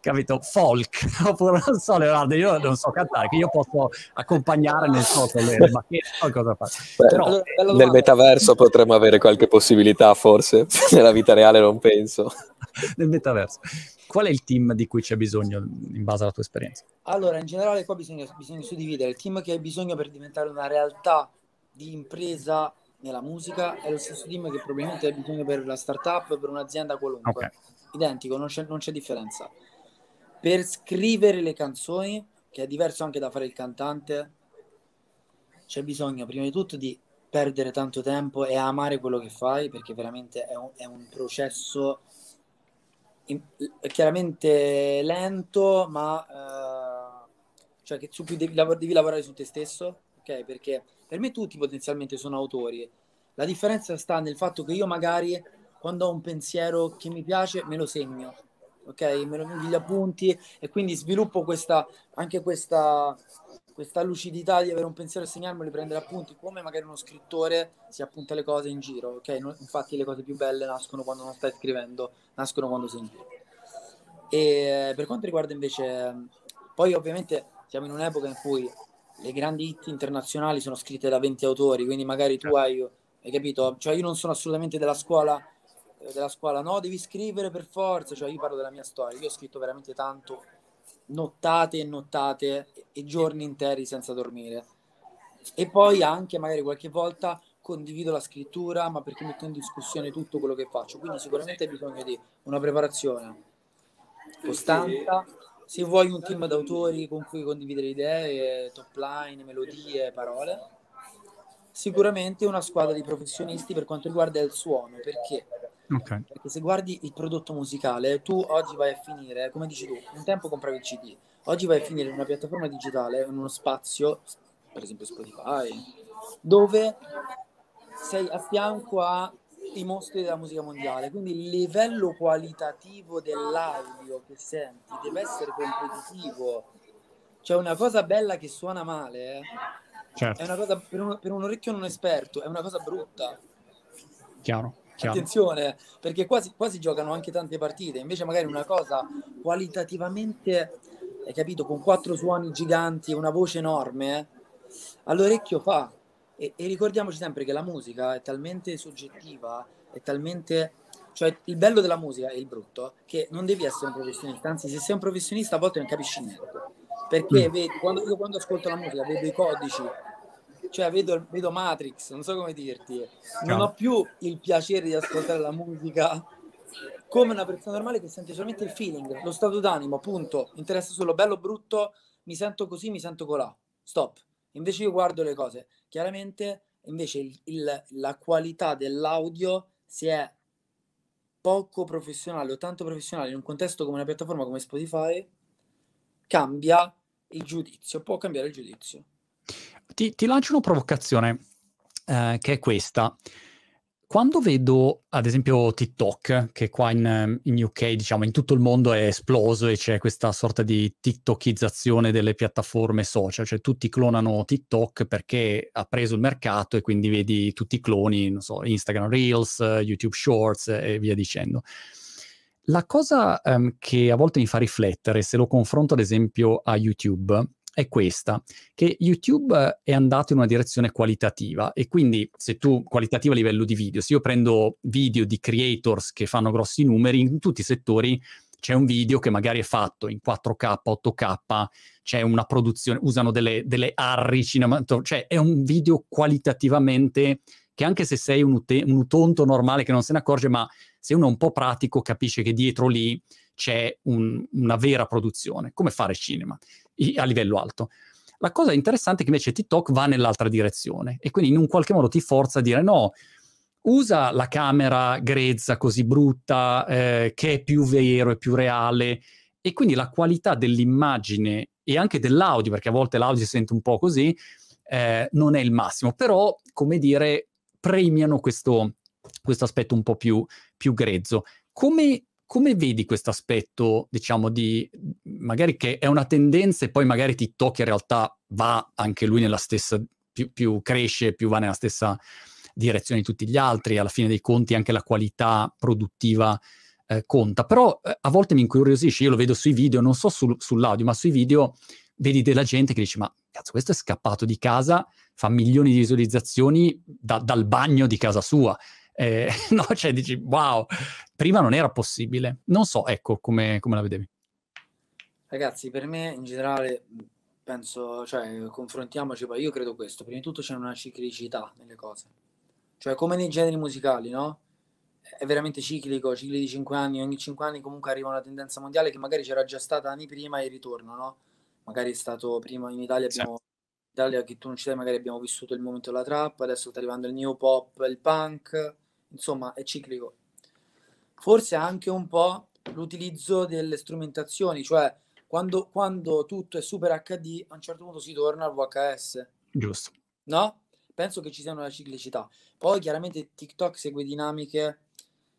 capito, folk, oppure non so, Leonardo, io non so cantare, che io posso accompagnare nel so le, ma che cosa fare.
Però, nel metaverso potremmo avere qualche possibilità, forse, nella vita reale non penso.
nel metaverso. Qual è il team di cui c'è bisogno in base alla tua esperienza?
Allora, in generale qua bisogna, bisogna suddividere il team che hai bisogno per diventare una realtà di impresa nella musica è lo stesso team che probabilmente hai bisogno per la startup, per un'azienda qualunque. Okay. Identico, non c'è, non c'è differenza. Per scrivere le canzoni, che è diverso anche da fare il cantante, c'è bisogno prima di tutto di perdere tanto tempo e amare quello che fai, perché veramente è un, è un processo chiaramente lento, ma eh, cioè che su cui devi, lav- devi, lavorare su te stesso, ok? Perché per me tutti potenzialmente sono autori. La differenza sta nel fatto che io magari quando ho un pensiero che mi piace me lo segno, ok? Me lo gli appunti e quindi sviluppo questa, anche questa, questa lucidità di avere un pensiero e segnarmelo e prendere appunti, come magari uno scrittore si appunta le cose in giro, ok? infatti le cose più belle nascono quando non stai scrivendo, nascono quando sei in giro. E per quanto riguarda invece, poi ovviamente siamo in un'epoca in cui le grandi hit internazionali sono scritte da 20 autori, quindi magari tu hai, hai capito? Cioè io non sono assolutamente della scuola, della scuola, no, devi scrivere per forza, cioè io parlo della mia storia, io ho scritto veramente tanto nottate e nottate e giorni interi senza dormire. E poi anche magari qualche volta condivido la scrittura, ma perché metto in discussione tutto quello che faccio. Quindi sicuramente hai bisogno di una preparazione, costanza. Se vuoi un team d'autori con cui condividere idee, top line, melodie, parole, sicuramente una squadra di professionisti per quanto riguarda il suono, perché Okay. Perché se guardi il prodotto musicale, tu oggi vai a finire, come dici tu, un tempo compravi il CD, oggi vai a finire in una piattaforma digitale, in uno spazio, per esempio Spotify, dove sei a fianco ai mostri della musica mondiale, quindi il livello qualitativo dell'audio che senti deve essere competitivo. C'è una cosa bella che suona male, eh? certo. è una cosa per un, per un orecchio non esperto, è una cosa brutta.
Chiaro.
Chiaro. Attenzione, perché quasi, quasi giocano anche tante partite, invece magari una cosa qualitativamente, hai capito, con quattro suoni giganti e una voce enorme, all'orecchio fa. E, e ricordiamoci sempre che la musica è talmente soggettiva, è talmente cioè il bello della musica e il brutto che non devi essere un professionista, anzi se sei un professionista a volte non capisci niente. Perché mm. vedi, quando, io quando ascolto la musica vedo i codici, cioè vedo, vedo Matrix, non so come dirti, non ho più il piacere di ascoltare la musica come una persona normale che sente solamente il feeling, lo stato d'animo, appunto, interessa solo bello brutto, mi sento così, mi sento colà, stop. Invece io guardo le cose, chiaramente invece il, il, la qualità dell'audio si è poco professionale o tanto professionale in un contesto come una piattaforma come Spotify, cambia il giudizio, può cambiare il giudizio.
Ti, ti lancio una provocazione, eh, che è questa. Quando vedo, ad esempio, TikTok, che qua in, in, UK, diciamo, in tutto il mondo è esploso e c'è questa sorta di TikTokizzazione delle piattaforme social, cioè tutti clonano TikTok perché ha preso il mercato e quindi vedi tutti i cloni, non so, Instagram Reels, YouTube Shorts e via dicendo. La cosa um, che a volte mi fa riflettere, se lo confronto ad esempio a YouTube, è questa, che YouTube è andato in una direzione qualitativa e quindi se tu, qualitativa a livello di video, se io prendo video di creators che fanno grossi numeri, in tutti i settori c'è un video che magari è fatto in 4K, 8K, c'è una produzione, usano delle, delle arri cinematografiche, cioè è un video qualitativamente che anche se sei un, ute- un utonto normale che non se ne accorge, ma se uno è un po' pratico capisce che dietro lì c'è un, una vera produzione, come fare cinema a livello alto. La cosa interessante è che invece TikTok va nell'altra direzione e quindi in un qualche modo ti forza a dire no, usa la camera grezza così brutta, eh, che è più vero e più reale, e quindi la qualità dell'immagine e anche dell'audio, perché a volte l'audio si sente un po' così, eh, non è il massimo, però, come dire, premiano questo, questo aspetto un po' più, più grezzo. Come come vedi questo aspetto, diciamo, di magari che è una tendenza e poi magari TikTok in realtà va anche lui nella stessa, più, più cresce, più va nella stessa direzione di tutti gli altri, alla fine dei conti anche la qualità produttiva eh, conta, però eh, a volte mi incuriosisce, io lo vedo sui video, non so sul, sull'audio, ma sui video vedi della gente che dice ma cazzo questo è scappato di casa, fa milioni di visualizzazioni da, dal bagno di casa sua. Eh, no, cioè dici wow, prima non era possibile. Non so, ecco, come, come la vedevi.
Ragazzi, per me in generale penso, cioè, confrontiamoci, poi io credo questo, prima di tutto c'è una ciclicità nelle cose. Cioè, come nei generi musicali, no? È veramente ciclico, cicli di 5 anni, ogni 5 anni comunque arriva una tendenza mondiale che magari c'era già stata anni prima e ritorno, no? Magari è stato prima in Italia abbiamo sì. in Italia che tu non ci sai, magari abbiamo vissuto il momento della trap, adesso sta arrivando il new pop, il punk, insomma, è ciclico. Forse anche un po' l'utilizzo delle strumentazioni, cioè quando, quando tutto è super HD, a un certo punto si torna al VHS.
Giusto.
No? penso che ci sia una ciclicità. Poi chiaramente TikTok segue dinamiche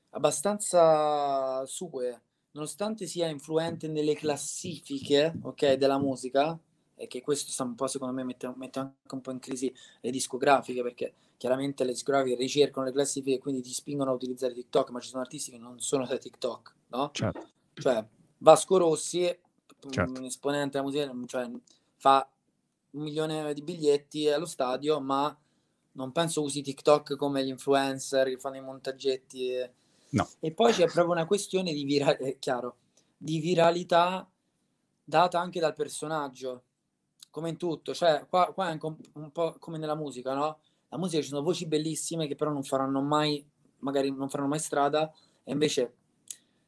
abbastanza sue, nonostante sia influente nelle classifiche okay, della musica, e che questo sta un po' secondo me mette, mette, anche un po' in crisi le discografiche, perché chiaramente le discografiche ricercano le classifiche e quindi ti spingono a utilizzare TikTok, ma ci sono artisti che non sono da TikTok, no?
Certo.
Cioè, Vasco Rossi, certo. un esponente della musica, cioè, fa un milione di biglietti allo stadio, ma non penso usi TikTok come gli influencer che fanno i montaggetti. E,
no.
e poi c'è proprio una questione di, vira- chiaro, di viralità data anche dal personaggio, come in tutto. Cioè, qua, qua è anche un, un po' come nella musica, no? La musica ci sono voci bellissime che però non faranno mai, magari non faranno mai strada, e invece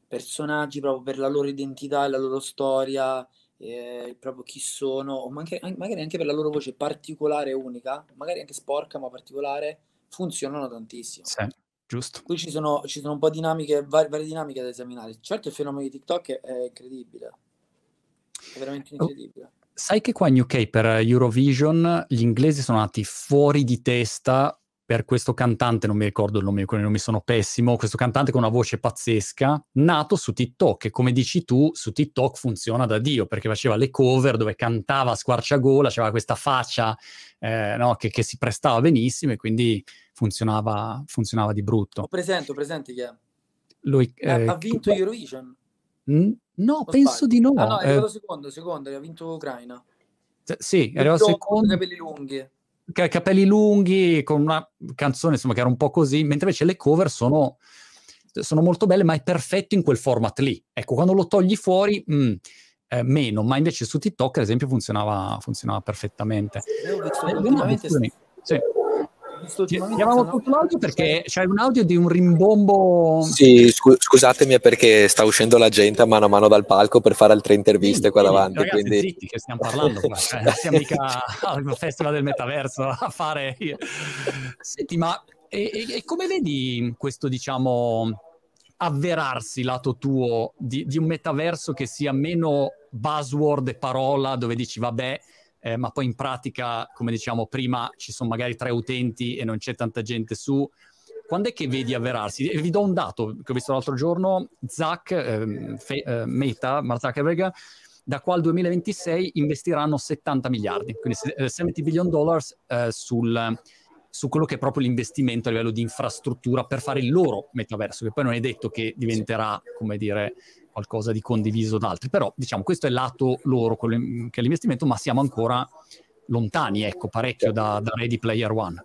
personaggi proprio per la loro identità e la loro storia eh, proprio chi sono, o magari, magari anche per la loro voce particolare e unica, magari anche sporca ma particolare, funzionano tantissimo.
Sì, giusto.
Qui ci sono, ci sono un po' dinamiche, varie, varie dinamiche da esaminare. Certo il fenomeno di TikTok è, è incredibile, è veramente oh, incredibile. Oh,
sai che qua in UK per Eurovision gli inglesi sono andati fuori di testa per questo cantante, non mi ricordo il nome, i nomi sono pessimo, questo cantante con una voce pazzesca, nato su TikTok e come dici tu, su TikTok funziona da Dio, perché faceva le cover dove cantava a squarciagola, aveva questa faccia eh, no, che, che, si prestava benissimo e quindi funzionava, funzionava di brutto.
Ho presente, ho presente chi è.
Lui,
eh, ha vinto. Eurovision?
Mm, no, o penso sbaglio? di no.
Ah no, è arrivato eh, secondo, secondo, ha vinto Ucraina.
Sì, è arrivato secondo.
capelli lunghi
capelli lunghi, con una canzone insomma che era un po' così, mentre invece le cover sono, sono molto belle, ma è perfetto in quel format lì. Ecco, quando lo togli fuori, mh, mm, eh, meno, ma invece su TikTok, ad esempio, funzionava, funzionava perfettamente. Eh, sì. Chiamavo tutto l'audio perché c'è un audio di un rimbombo.
Sì, scu- scusatemi perché sta uscendo la gente a mano a mano dal palco per fare altre interviste sì, qua davanti.
Ragazzi,
quindi...
zitti che stiamo parlando qua. Eh, siamo mica al Festival del Metaverso a fare. Senti, ma e, e, e come vedi questo, diciamo, avverarsi lato tuo di, di un metaverso che sia meno buzzword e parola dove dici vabbè eh, ma poi in pratica, come diciamo prima, ci sono magari tre utenti e non c'è tanta gente su. Quando è che vedi avverarsi? E vi do un dato che ho visto l'altro giorno, Zach, eh, fe, eh, Meta, Mark Zuckerberg, da qua al 2026 investiranno 70 miliardi, quindi 70 billion dollars eh, sul, su quello che è proprio l'investimento a livello di infrastruttura per fare il loro metaverso, che poi non è detto che diventerà, come dire, qualcosa di condiviso da altri. Però, diciamo, questo è il lato loro, che è l'investimento, ma siamo ancora lontani, ecco, parecchio da, da Ready Player One.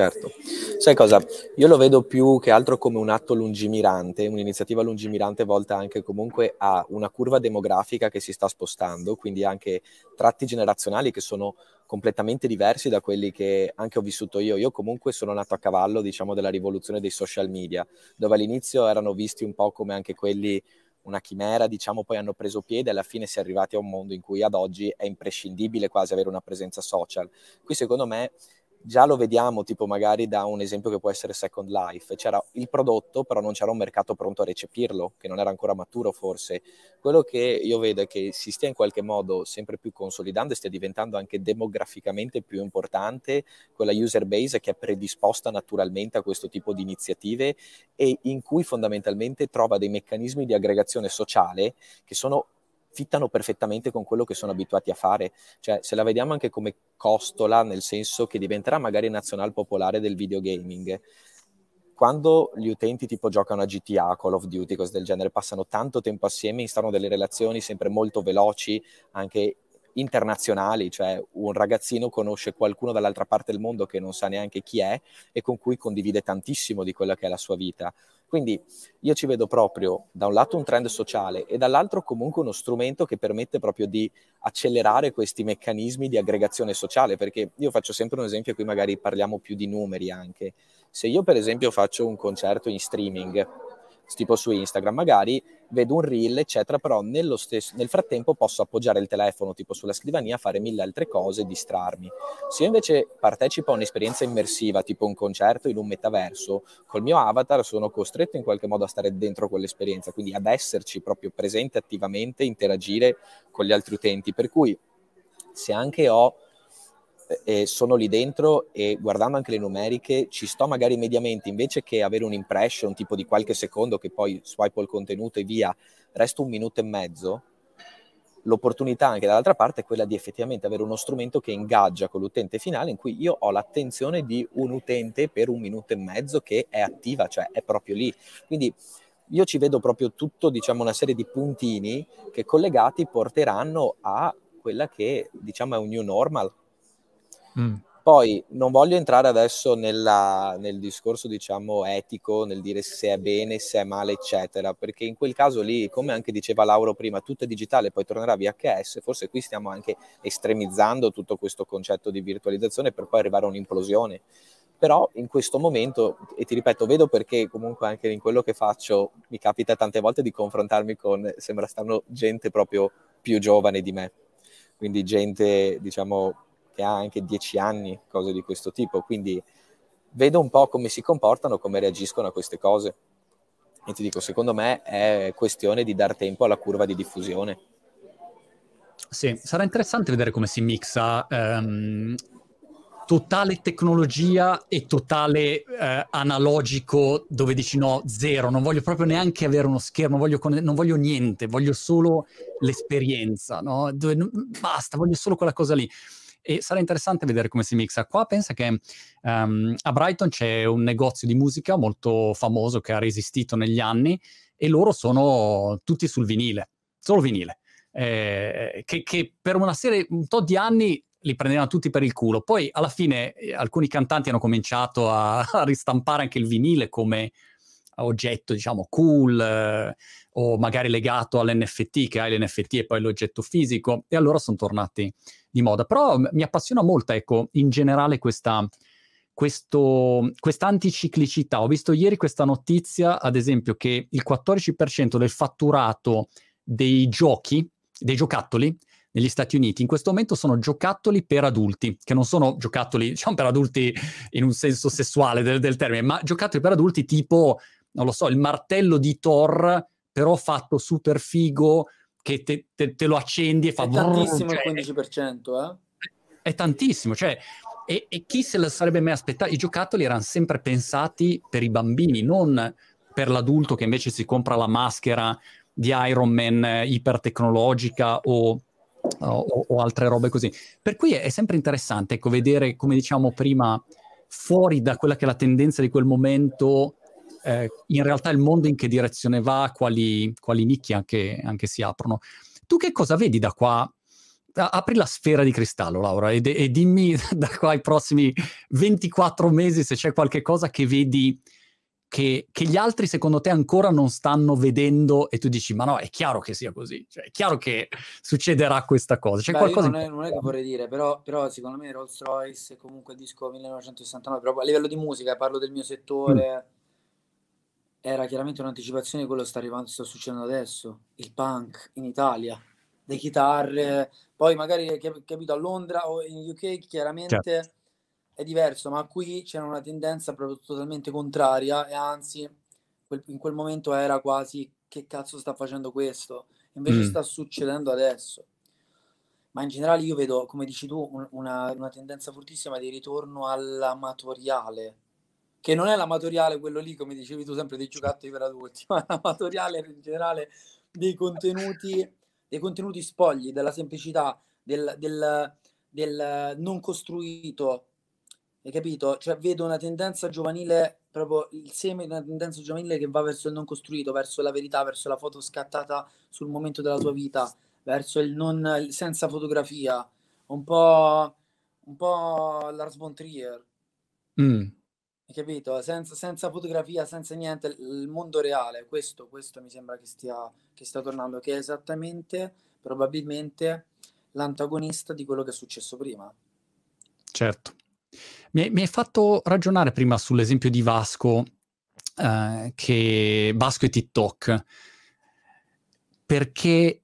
Certo. Sai cosa? Io lo vedo più che altro come un atto lungimirante, un'iniziativa lungimirante volta anche comunque a una curva demografica che si sta spostando, quindi anche tratti generazionali che sono completamente diversi da quelli che anche ho vissuto io. Io comunque sono nato a cavallo, diciamo, della rivoluzione dei social media, dove all'inizio erano visti un po' come anche quelli una chimera, diciamo, poi hanno preso piede e alla fine si è arrivati a un mondo in cui ad oggi è imprescindibile quasi avere una presenza social. Qui secondo me già lo vediamo tipo magari da un esempio che può essere Second Life, c'era il prodotto però non c'era un mercato pronto a recepirlo, che non era ancora maturo forse. Quello che io vedo è che si stia in qualche modo sempre più consolidando e stia diventando anche demograficamente più importante quella user base che è predisposta naturalmente a questo tipo di iniziative e in cui fondamentalmente trova dei meccanismi di aggregazione sociale che sono fittano perfettamente con quello che sono abituati a fare. Cioè, se la vediamo anche come costola, nel senso che diventerà magari nazional popolare del videogaming, quando gli utenti tipo giocano a GTA, Call of Duty, cose del genere, passano tanto tempo assieme, instaurano delle relazioni sempre molto veloci, anche internazionali, cioè un ragazzino conosce qualcuno dall'altra parte del mondo che non sa neanche chi è e con cui condivide tantissimo di quella che è la sua vita. Quindi io ci vedo proprio da un lato un trend sociale e dall'altro comunque uno strumento che permette proprio di accelerare questi meccanismi di aggregazione sociale, perché io faccio sempre un esempio, qui magari parliamo più di numeri anche. Se io per esempio faccio un concerto in streaming, tipo su Instagram, magari vedo un reel, eccetera, però stesso, nel frattempo posso appoggiare il telefono tipo sulla scrivania, fare mille altre cose, distrarmi. Se io invece partecipo a un'esperienza immersiva, tipo un concerto in un metaverso, col mio avatar sono costretto in qualche modo a stare dentro quell'esperienza, quindi ad esserci proprio presente attivamente, interagire con gli altri utenti. Per cui se anche ho e sono lì dentro e guardando anche le numeriche ci sto magari mediamente invece che avere un impression tipo di qualche secondo che poi swipe il contenuto e via, resto un minuto e mezzo, l'opportunità anche dall'altra parte è quella di effettivamente avere uno strumento che ingaggia con l'utente finale in cui io ho l'attenzione di un utente per un minuto e mezzo che è attiva, cioè è proprio lì. Quindi io ci vedo proprio tutto, diciamo, una serie di puntini che collegati porteranno a quella che diciamo è un new normal Mm. Poi non voglio entrare adesso nella, nel discorso, diciamo, etico, nel dire se è bene, se è male, eccetera, perché in quel caso lì, come anche diceva Lauro prima, tutto è digitale, poi tornerà VHS, forse qui stiamo anche estremizzando tutto questo concetto di virtualizzazione per poi arrivare a un'implosione. Però in questo momento, e ti ripeto, vedo perché comunque anche in quello che faccio mi capita tante volte di confrontarmi con, sembra stanno gente proprio più giovane di me, quindi gente, diciamo, che ha anche dieci anni, cose di questo tipo. Quindi vedo un po' come si comportano, come reagiscono a queste cose. E ti dico, secondo me è questione di dar tempo alla curva di diffusione.
Sì, sarà interessante vedere come si mixa um, totale tecnologia e totale uh, analogico, dove dici no, zero, non voglio proprio neanche avere uno schermo, voglio con- non voglio niente, voglio solo l'esperienza, no? Dove, basta, voglio solo quella cosa lì e sarà interessante vedere come si mixa. Qua pensa che um, a Brighton c'è un negozio di musica molto famoso che ha resistito negli anni e loro sono tutti sul vinile, solo vinile, eh, che, che, per una serie, un tot di anni li prendevano tutti per il culo. Poi alla fine eh, alcuni cantanti hanno cominciato a, a ristampare anche il vinile come oggetto, diciamo, cool eh, o magari legato all'NFT, che hai l'NFT e poi l'oggetto fisico, e allora sono tornati di moda. Però mi appassiona molto, ecco, in generale questa, questa anticiclicità. Ho visto ieri questa notizia, ad esempio, che il 14% del fatturato dei giochi, dei giocattoli, negli Stati Uniti in questo momento sono giocattoli per adulti, che non sono giocattoli, diciamo per adulti in un senso sessuale del, del termine, ma giocattoli per adulti tipo, non lo so, il martello di Thor, però fatto super figo, che te, te, te lo accendi e fa...
È tantissimo cioè, il 15%, eh?
È tantissimo, cioè... E, e chi se lo sarebbe mai aspettato? I giocattoli erano sempre pensati per i bambini, non per l'adulto che invece si compra la maschera di Iron Man eh, ipertecnologica o, o, o, altre robe così. Per cui è, è, sempre interessante ecco, vedere, come diciamo prima, fuori da quella che è la tendenza di quel momento, eh, in realtà il mondo in che direzione va, quali, quali nicchie anche, anche, si aprono. Tu che cosa vedi da qua? Apri la sfera di cristallo, Laura, e, e dimmi da qua ai prossimi 24 mesi se c'è qualche cosa che vedi che, che, gli altri secondo te ancora non stanno vedendo e tu dici ma no è chiaro che sia così cioè, è chiaro che succederà questa cosa C'è
Beh,
qualcosa
non, è, non, è, che vorrei dire però, però secondo me Rolls Royce comunque il disco 1969 proprio a livello di musica parlo del mio settore mm era chiaramente un'anticipazione di quello che sta arrivando, sta succedendo adesso, il punk in Italia, le chitarre, poi magari capito a Londra o in UK chiaramente certo. è diverso, ma qui c'era una tendenza proprio totalmente contraria e anzi in quel momento era quasi che cazzo sta facendo questo, invece mm. sta succedendo adesso. Ma in generale io vedo, come dici tu, una, una tendenza fortissima di ritorno all'amatoriale, che non è l'amatoriale quello lì, come dicevi tu sempre, dei giocattoli per adulti, ma l'amatoriale in generale dei contenuti, dei contenuti spogli, della semplicità, del, del, del non costruito, hai capito? Cioè vedo una tendenza giovanile, proprio il seme di una tendenza giovanile che va verso il non costruito, verso la verità, verso la foto scattata sul momento della tua vita, verso il non senza fotografia, un po', un po' Lars von Trier. Mm. Hai capito? Senza, senza, fotografia, senza niente, il mondo reale, questo, questo mi sembra che stia, che stia tornando, che è esattamente, probabilmente, l'antagonista di quello che è successo prima.
Certo. Mi, mi hai fatto ragionare prima sull'esempio di Vasco, eh, che Vasco e TikTok, perché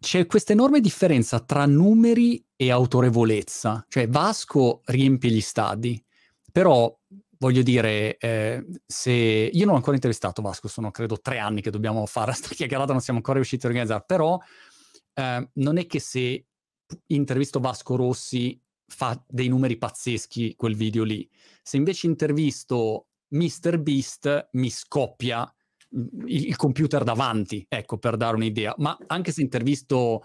c'è questa enorme differenza tra numeri e autorevolezza. Cioè Vasco riempie gli stadi, però voglio dire, eh, se io non ho ancora intervistato Vasco, sono credo tre anni che dobbiamo fare questa chiacchierata, non siamo ancora riusciti a organizzare, però eh, non è che se intervisto Vasco Rossi fa dei numeri pazzeschi quel video lì, se invece intervisto Mr. Beast mi scoppia il, il computer davanti, ecco, per dare un'idea, ma anche se intervisto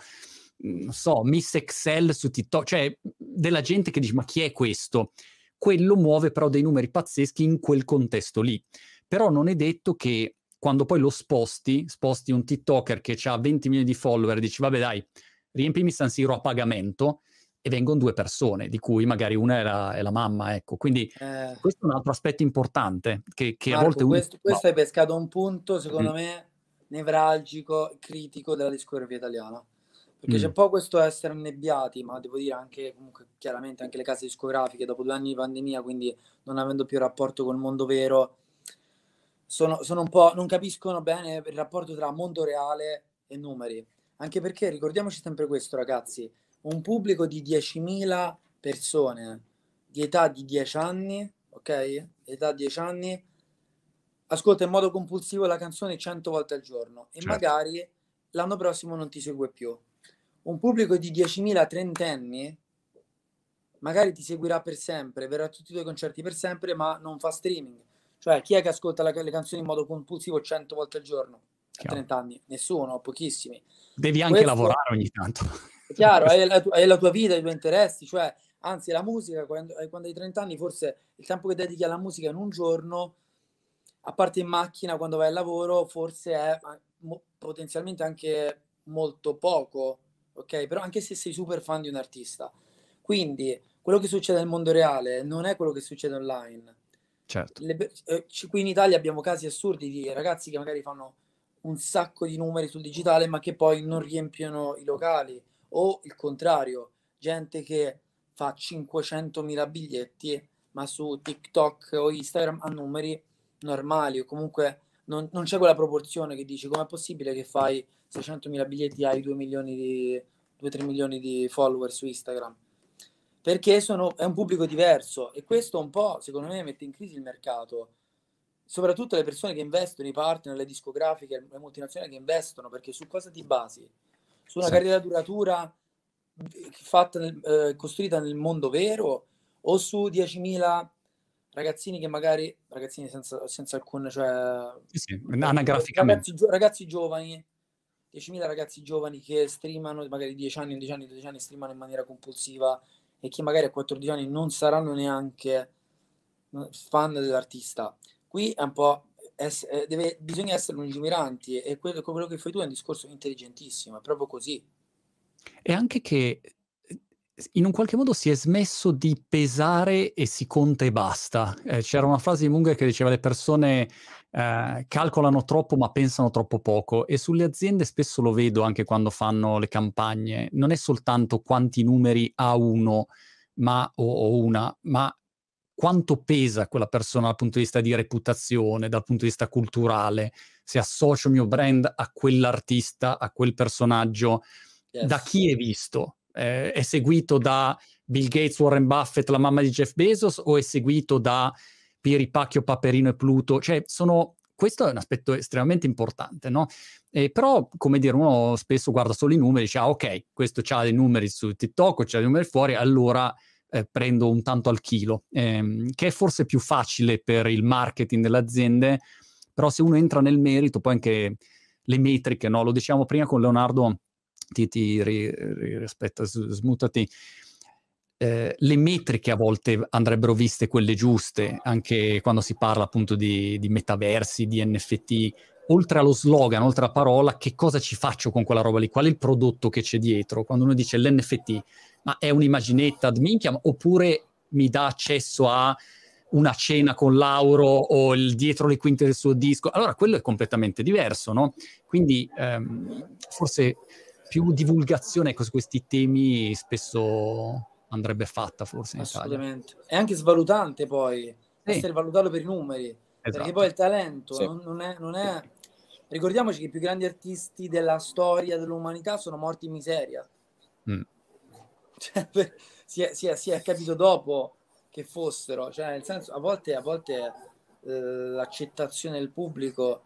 non so, Miss Excel su TikTok, cioè della gente che dice ma chi è questo? Quello muove però dei numeri pazzeschi in quel contesto lì. Però non è detto che quando poi lo sposti, sposti un TikToker che ha 20 milioni di follower e dici vabbè dai, riempimi San Siro a pagamento e vengono due persone, di cui magari una è la, è la mamma, ecco. Quindi eh, questo è un altro aspetto importante che, che
Marco,
a volte...
Questo, uno... questo hai pescato un punto, secondo mm. me, nevralgico, critico della discografia italiana perché mm. c'è un po' questo essere annebbiati, ma devo dire anche comunque chiaramente anche le case discografiche dopo due anni di pandemia, quindi non avendo più rapporto col mondo vero, sono, sono un po' non capiscono bene il rapporto tra mondo reale e numeri. Anche perché ricordiamoci sempre questo, ragazzi, un pubblico di 10.000 persone di età di 10 anni, ok? Età 10 anni, ascolta in modo compulsivo la canzone 100 volte al giorno e certo. magari l'anno prossimo non ti segue più un pubblico di 10.000 trentenni magari ti seguirà per sempre, verrà a tutti i tuoi concerti per sempre, ma non fa streaming. Cioè, chi è che ascolta la, le canzoni in modo compulsivo 100 volte al giorno? A 30 anni? Nessuno, pochissimi.
Devi anche Questo, lavorare ogni tanto.
È chiaro, hai la, hai la, tua vita, i tuoi interessi, cioè, anzi, la musica, quando, eh, quando hai 30 anni, forse il tempo che dedichi alla musica in un giorno, a parte in macchina, quando vai al lavoro, forse è potenzialmente anche molto poco ok? Però anche se sei super fan di un artista. Quindi quello che succede nel mondo reale non è quello che succede online.
Certo.
Le, eh, qui in Italia abbiamo casi assurdi di ragazzi che magari fanno un sacco di numeri sul digitale ma che poi non riempiono i locali o il contrario, gente che fa 500.000 biglietti ma su TikTok o Instagram ha numeri normali o comunque non, non c'è quella proporzione che dici com'è possibile che fai 600.000 biglietti hai 2 milioni di 2-3 milioni di follower su Instagram perché sono, è un pubblico diverso e questo un po' secondo me mette in crisi il mercato soprattutto le persone che investono i partner, le discografiche, le multinazionali che investono perché su cosa ti basi? Su una sì. carriera duratura fatta nel, eh, costruita nel mondo vero o su 10.000 ragazzini che magari ragazzini senza, senza alcun cioè
sì, sì. anagraficamente
ragazzi, ragazzi giovani 10.000 ragazzi giovani che streamano, magari 10 anni, 11 anni, 12 anni streamano in maniera compulsiva e che magari a 14 anni non saranno neanche fan dell'artista. Qui è un po', ess- eh, deve, bisogna essere lungimiranti e quello, quello che fai tu è un discorso intelligentissimo, è proprio così.
E anche che in un qualche modo si è smesso di pesare e si conta e basta. Eh, c'era una frase di Munger che diceva le persone eh, calcolano troppo ma pensano troppo poco e sulle aziende spesso lo vedo anche quando fanno le campagne. Non è soltanto quanti numeri ha uno ma, o, o una, ma quanto pesa quella persona dal punto di vista di reputazione, dal punto di vista culturale, se associo il mio brand a quell'artista, a quel personaggio, yes. da chi è visto Eh, è seguito da Bill Gates, Warren Buffett, la mamma di Jeff Bezos o è seguito da Pieri Pacchio, Paperino e Pluto? Cioè, sono, questo è un aspetto estremamente importante, no? Eh, però, come dire, uno spesso guarda solo i numeri e dice, ah, ok, questo ha dei numeri su TikTok, c'ha dei numeri fuori, allora eh, prendo un tanto al chilo, ehm, che è forse più facile per il marketing delle aziende, però se uno entra nel merito, poi anche le metriche, no? Lo diciamo prima con Leonardo, ti, ti ri, ri, rispetta, smutati, eh, le metriche a volte andrebbero viste quelle giuste, anche quando si parla appunto di, di metaversi, di NFT, oltre allo slogan, oltre alla parola, che cosa ci faccio con quella roba lì? Qual è il prodotto che c'è dietro? Quando uno dice l'NFT, ma è un'immaginetta minchia, oppure mi dà accesso a una cena con Lauro o il dietro le quinte del suo disco? Allora quello è completamente diverso, no? Quindi ehm, forse più divulgazione su questi temi spesso andrebbe fatta forse in
Assolutamente. Italia. È anche svalutante poi sì. essere valutato per i numeri, esatto. perché poi il talento sì. non, non, è, non, è, Ricordiamoci che i più grandi artisti della storia dell'umanità sono morti in miseria. Mm. Cioè, si, è, si, è, si, è, capito dopo che fossero, cioè nel senso a volte, a volte eh, l'accettazione del pubblico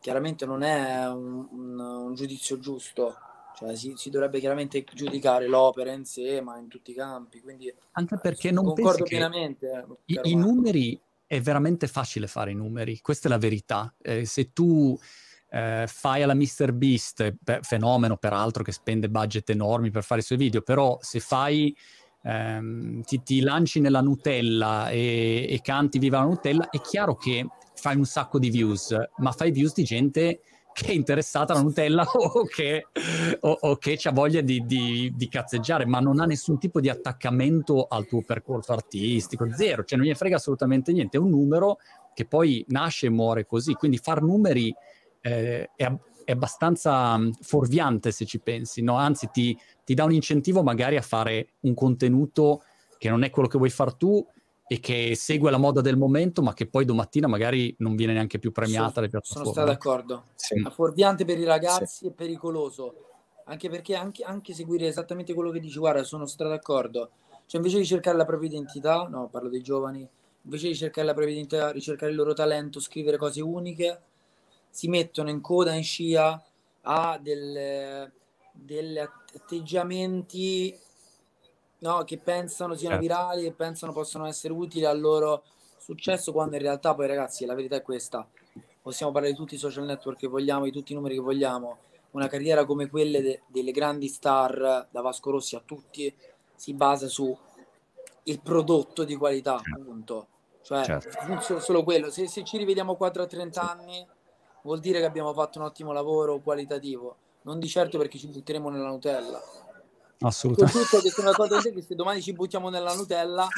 chiaramente non è un, un, un giudizio giusto, cioè, si, si, dovrebbe chiaramente giudicare l'opera in sé, ma in tutti i campi. Quindi,
Anche perché non concordo pienamente. I, I, numeri è veramente facile fare i numeri, questa è la verità. Eh, se tu eh, fai alla Mr. Beast, beh, fenomeno peraltro che spende budget enormi per fare i suoi video, però se fai ehm, ti, ti, lanci nella Nutella e, e canti Viva la Nutella, è chiaro che fai un sacco di views, ma fai views di gente che è interessata alla Nutella o che, o, o che ha voglia di, di, di, cazzeggiare, ma non ha nessun tipo di attaccamento al tuo percorso artistico, zero, cioè non gli frega assolutamente niente, è un numero che poi nasce e muore così, quindi far numeri eh, è, è, abbastanza mm, fuorviante se ci pensi, no? anzi ti, ti dà un incentivo magari a fare un contenuto che non è quello che vuoi far tu, e che segue la moda del momento, ma che poi domattina magari non viene neanche più premiata
sì,
le piattaforme.
Sono stato d'accordo. Sì. È fuorviante per i ragazzi sì. e pericoloso, anche perché anche, anche, seguire esattamente quello che dici, guarda, sono stato d'accordo. Cioè, invece di cercare la propria identità, no, parlo dei giovani, invece di cercare la propria identità, ricercare il loro talento, scrivere cose uniche, si mettono in coda, in scia a delle, degli atteggiamenti no, che pensano siano certo. virali e pensano possano essere utili al loro successo, quando in realtà poi ragazzi la verità è questa, possiamo parlare di tutti i social network che vogliamo, di tutti i numeri che vogliamo, una carriera come quelle de- delle grandi star, da Vasco Rossi a tutti, si basa su il prodotto di qualità, certo. appunto. Cioè, certo. solo quello. Se, se, ci rivediamo 4 a 30 anni, vuol dire che abbiamo fatto un ottimo lavoro qualitativo. Non di certo perché ci butteremo nella Nutella.
Assolutamente.
Tutto che sono d'accordo con te se domani ci buttiamo nella Nutella,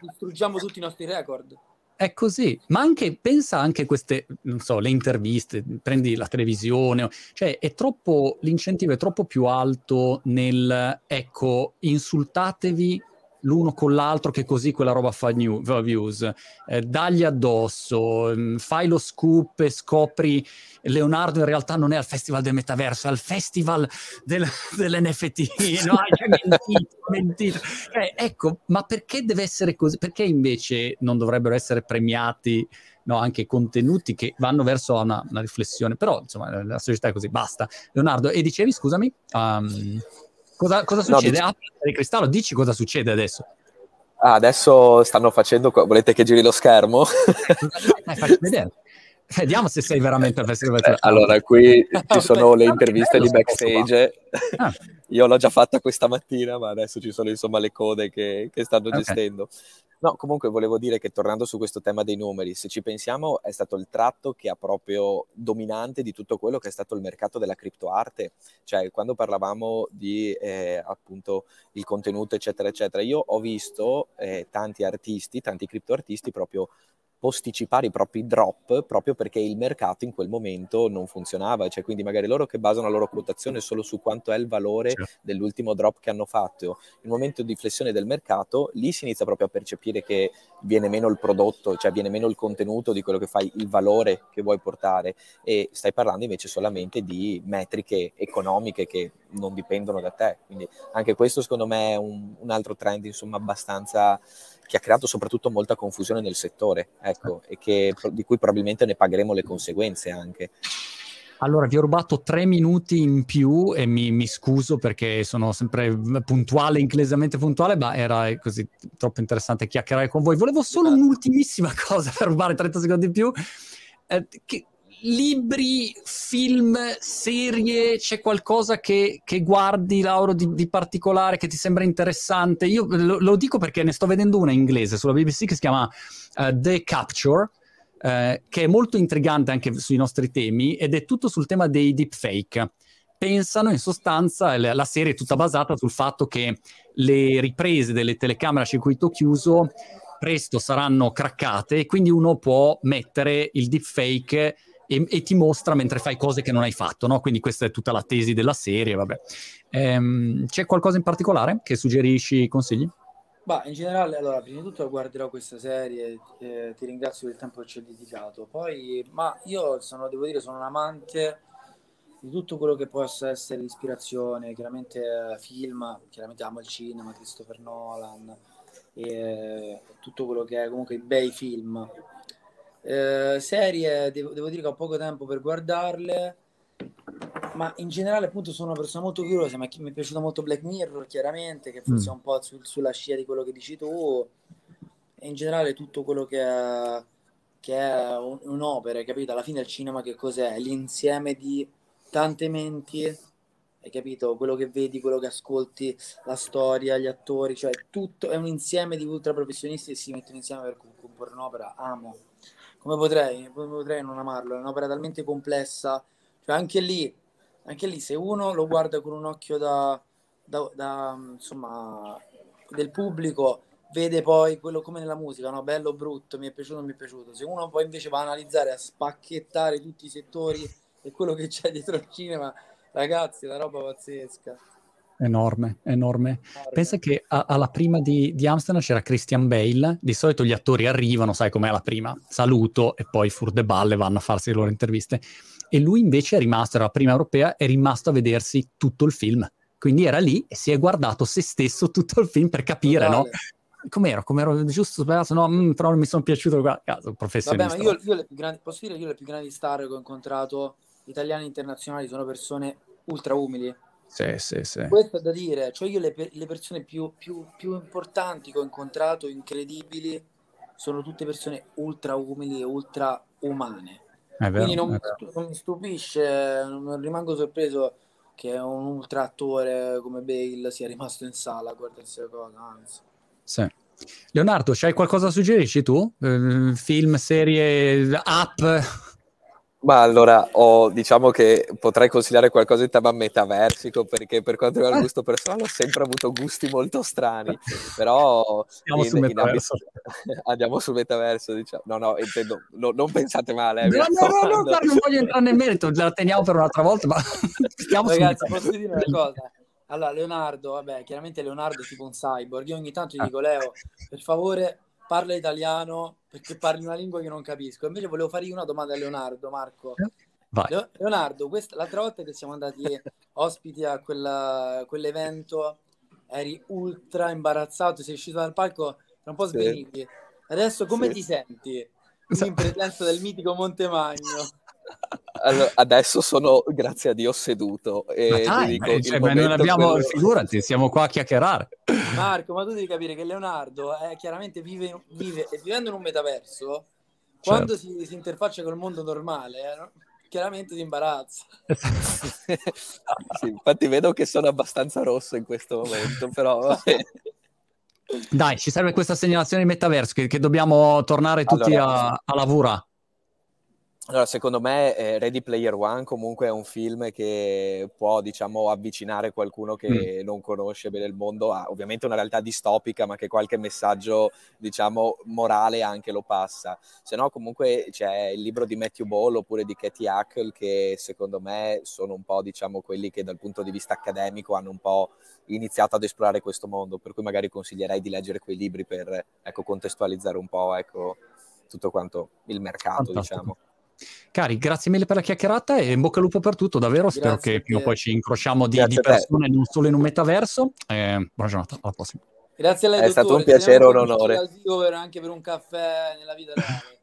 distruggiamo tutti i nostri record.
È così, ma anche pensa anche a queste, non so, le interviste, prendi la televisione, cioè è troppo, l'incentivo è troppo più alto nel, ecco, insultatevi l'uno con l'altro che così quella roba fa, new, fa views, eh, dagli addosso, mm, fai lo scoop e scopri Leonardo in realtà non è al festival del metaverso, è al festival del, dell'NFT, no? Cioè, mentito, mentito. Eh, ecco, ma perché deve essere così? Perché invece non dovrebbero essere premiati no, anche contenuti che vanno verso una, una, riflessione? Però, insomma, la società è così, basta. Leonardo, e dicevi, scusami... Um, Cosa, cosa succede? No, dici... Ah, Cristallo, dici cosa succede adesso.
Ah, adesso stanno facendo. Volete che giri lo schermo?
Dai, facci vedere. Vediamo se sei veramente al festival.
Eh, allora, qui ci sono le interviste di backstage. Ah. Io l'ho già fatta questa mattina, ma adesso ci sono insomma le code che, che stanno okay. gestendo. No, comunque volevo dire che tornando su questo tema dei numeri, se ci pensiamo è stato il tratto che ha proprio dominante di tutto quello che è stato il mercato della criptoarte, cioè quando parlavamo di eh, appunto il contenuto eccetera eccetera, io ho visto eh, tanti artisti, tanti criptoartisti proprio posticipare i propri drop proprio perché il mercato in quel momento non funzionava, cioè quindi magari loro che basano la loro quotazione solo su quanto è il valore certo. dell'ultimo drop che hanno fatto, il momento di flessione del mercato, lì si inizia proprio a percepire che viene meno il prodotto, cioè viene meno il contenuto di quello che fai, il valore che vuoi portare. E stai parlando invece solamente di metriche economiche che non dipendono da te, quindi anche questo secondo me è un, un altro trend insomma abbastanza che ha creato soprattutto molta confusione nel settore, ecco, e che, di cui probabilmente ne pagheremo le conseguenze anche.
Allora, vi ho rubato tre minuti in più e mi, mi, scuso perché sono sempre puntuale, inglesamente puntuale, ma era così troppo interessante chiacchierare con voi. Volevo solo un'ultimissima cosa per rubare 30 secondi in più. Eh, che, libri, film, serie, c'è qualcosa che, che guardi, Lauro, di, di, particolare, che ti sembra interessante? Io lo, lo, dico perché ne sto vedendo una in inglese sulla BBC che si chiama uh, The Capture, uh, che è molto intrigante anche sui nostri temi ed è tutto sul tema dei deepfake. Pensano in sostanza, la serie è tutta basata sul fatto che le riprese delle telecamere a circuito chiuso presto saranno craccate e quindi uno può mettere il deepfake e, e, ti mostra mentre fai cose che non hai fatto, no? Quindi questa è tutta la tesi della serie, vabbè. Ehm, c'è qualcosa in particolare che suggerisci, consigli?
Bah, in generale, allora, prima di tutto guarderò questa serie, eh, ti ringrazio del tempo che ci hai dedicato. Poi, ma io sono, devo dire, sono un amante di tutto quello che possa essere ispirazione, chiaramente eh, film, chiaramente amo il cinema, Christopher Nolan, e tutto quello che è comunque i bei film eh, serie, devo, devo, dire che ho poco tempo per guardarle, ma in generale appunto sono una persona molto curiosa, ma mi è piaciuto molto Black Mirror, chiaramente, che forse mm. è un po' su, sulla scia di quello che dici tu, e in generale tutto quello che è, che è un, un'opera, capito? Alla fine il cinema che cos'è? L'insieme di tante menti hai capito? Quello che vedi, quello che ascolti, la storia, gli attori, cioè tutto è un insieme di ultra professionisti che si mettono insieme per comporre un'opera. Amo come potrei, come potrei non amarlo? È un'opera talmente complessa, cioè anche lì, anche lì se uno lo guarda con un occhio da, da, da insomma, del pubblico, vede poi quello come nella musica, no? bello o brutto, mi è piaciuto mi è piaciuto. Se uno poi invece va a analizzare, a spacchettare tutti i settori e quello che c'è dietro il cinema, ragazzi, una roba pazzesca.
Enorme, enorme. Pensa che a, alla prima di, di, Amsterdam c'era Christian Bale, di solito gli attori arrivano, sai com'è la prima, saluto e poi fur de balle vanno a farsi le loro interviste. E lui invece è rimasto, era la prima europea, è rimasto a vedersi tutto il film. Quindi era lì e si è guardato se stesso tutto il film per capire, Totale. no? Com'ero? Com'ero giusto sbagliato? No, mm, però mi sono piaciuto qua caso, professionista.
Vabbè, ma io, io le più grandi, posso dire, io le più grandi star che ho incontrato, italiani e internazionali, sono persone ultra umili
sì, sì, sì.
Questo è da dire, cioè io le, le persone più, più, più, importanti che ho incontrato, incredibili, sono tutte persone ultra umili e ultra umane. Vero, Quindi non, non mi stupisce, non rimango sorpreso che un ultra attore come Bale sia rimasto in sala a guardarsi la cosa, anzi.
Sì. Leonardo, c'hai qualcosa da suggerirci tu? Uh, film, serie, app?
Ma allora, ho, diciamo che potrei consigliare qualcosa in tema metaversico, perché per quanto riguarda il gusto personale ho sempre avuto gusti molto strani, però...
Andiamo in, sul metaverso.
In, andiamo sul metaverso, diciamo. No, no, intendo, no, non pensate male. Eh,
no, no, no, no, non voglio entrare nel merito, la teniamo per un'altra volta, ma stiamo
Ragazzi, posso dire una cosa? Allora, Leonardo, vabbè, chiaramente Leonardo è tipo un cyborg, io ogni tanto gli dico, Leo, per favore parla italiano perché parli una lingua che non capisco. Invece volevo fare io una domanda a Leonardo, Marco.
Vai.
Leonardo, questa, l'altra volta che siamo andati ospiti a quella, quell'evento, eri ultra imbarazzato, sei uscito dal palco un po' sveniti. Adesso come sì. ti senti in presenza del mitico Montemagno?
Allora, adesso sono, grazie a Dio, seduto. E
ma dai, dico, ma, cioè, ma non abbiamo, quello... figurati, siamo qua a chiacchierare.
Marco, ma tu devi capire che Leonardo eh, chiaramente vive, vive, vivendo in un metaverso, certo. quando si, si, interfaccia col mondo normale, eh, no? chiaramente si imbarazza.
sì, infatti vedo che sono abbastanza rosso in questo momento, però...
Dai, ci serve questa segnalazione di metaverso che, che dobbiamo tornare tutti allora, a, a lavorare.
Allora, secondo me eh, Ready Player One comunque è un film che può, diciamo, avvicinare qualcuno che mm. non conosce bene il mondo a ovviamente una realtà distopica, ma che qualche messaggio, diciamo, morale anche lo passa. Se no, comunque c'è il libro di Matthew Ball oppure di Katie Hackle che secondo me sono un po', diciamo, quelli che dal punto di vista accademico hanno un po' iniziato ad esplorare questo mondo, per cui magari consiglierei di leggere quei libri per, ecco, contestualizzare un po', ecco, tutto quanto il mercato, Fantastico. diciamo.
Cari, grazie mille per la chiacchierata e in bocca al lupo per tutto, davvero. Grazie Spero che prima o poi ci incrociamo di, di persone non solo in un metaverso. Eh, buona giornata, alla prossima.
Grazie a lei,
È dottore. stato un piacere e un onore.
Anche per un caffè nella vita reale.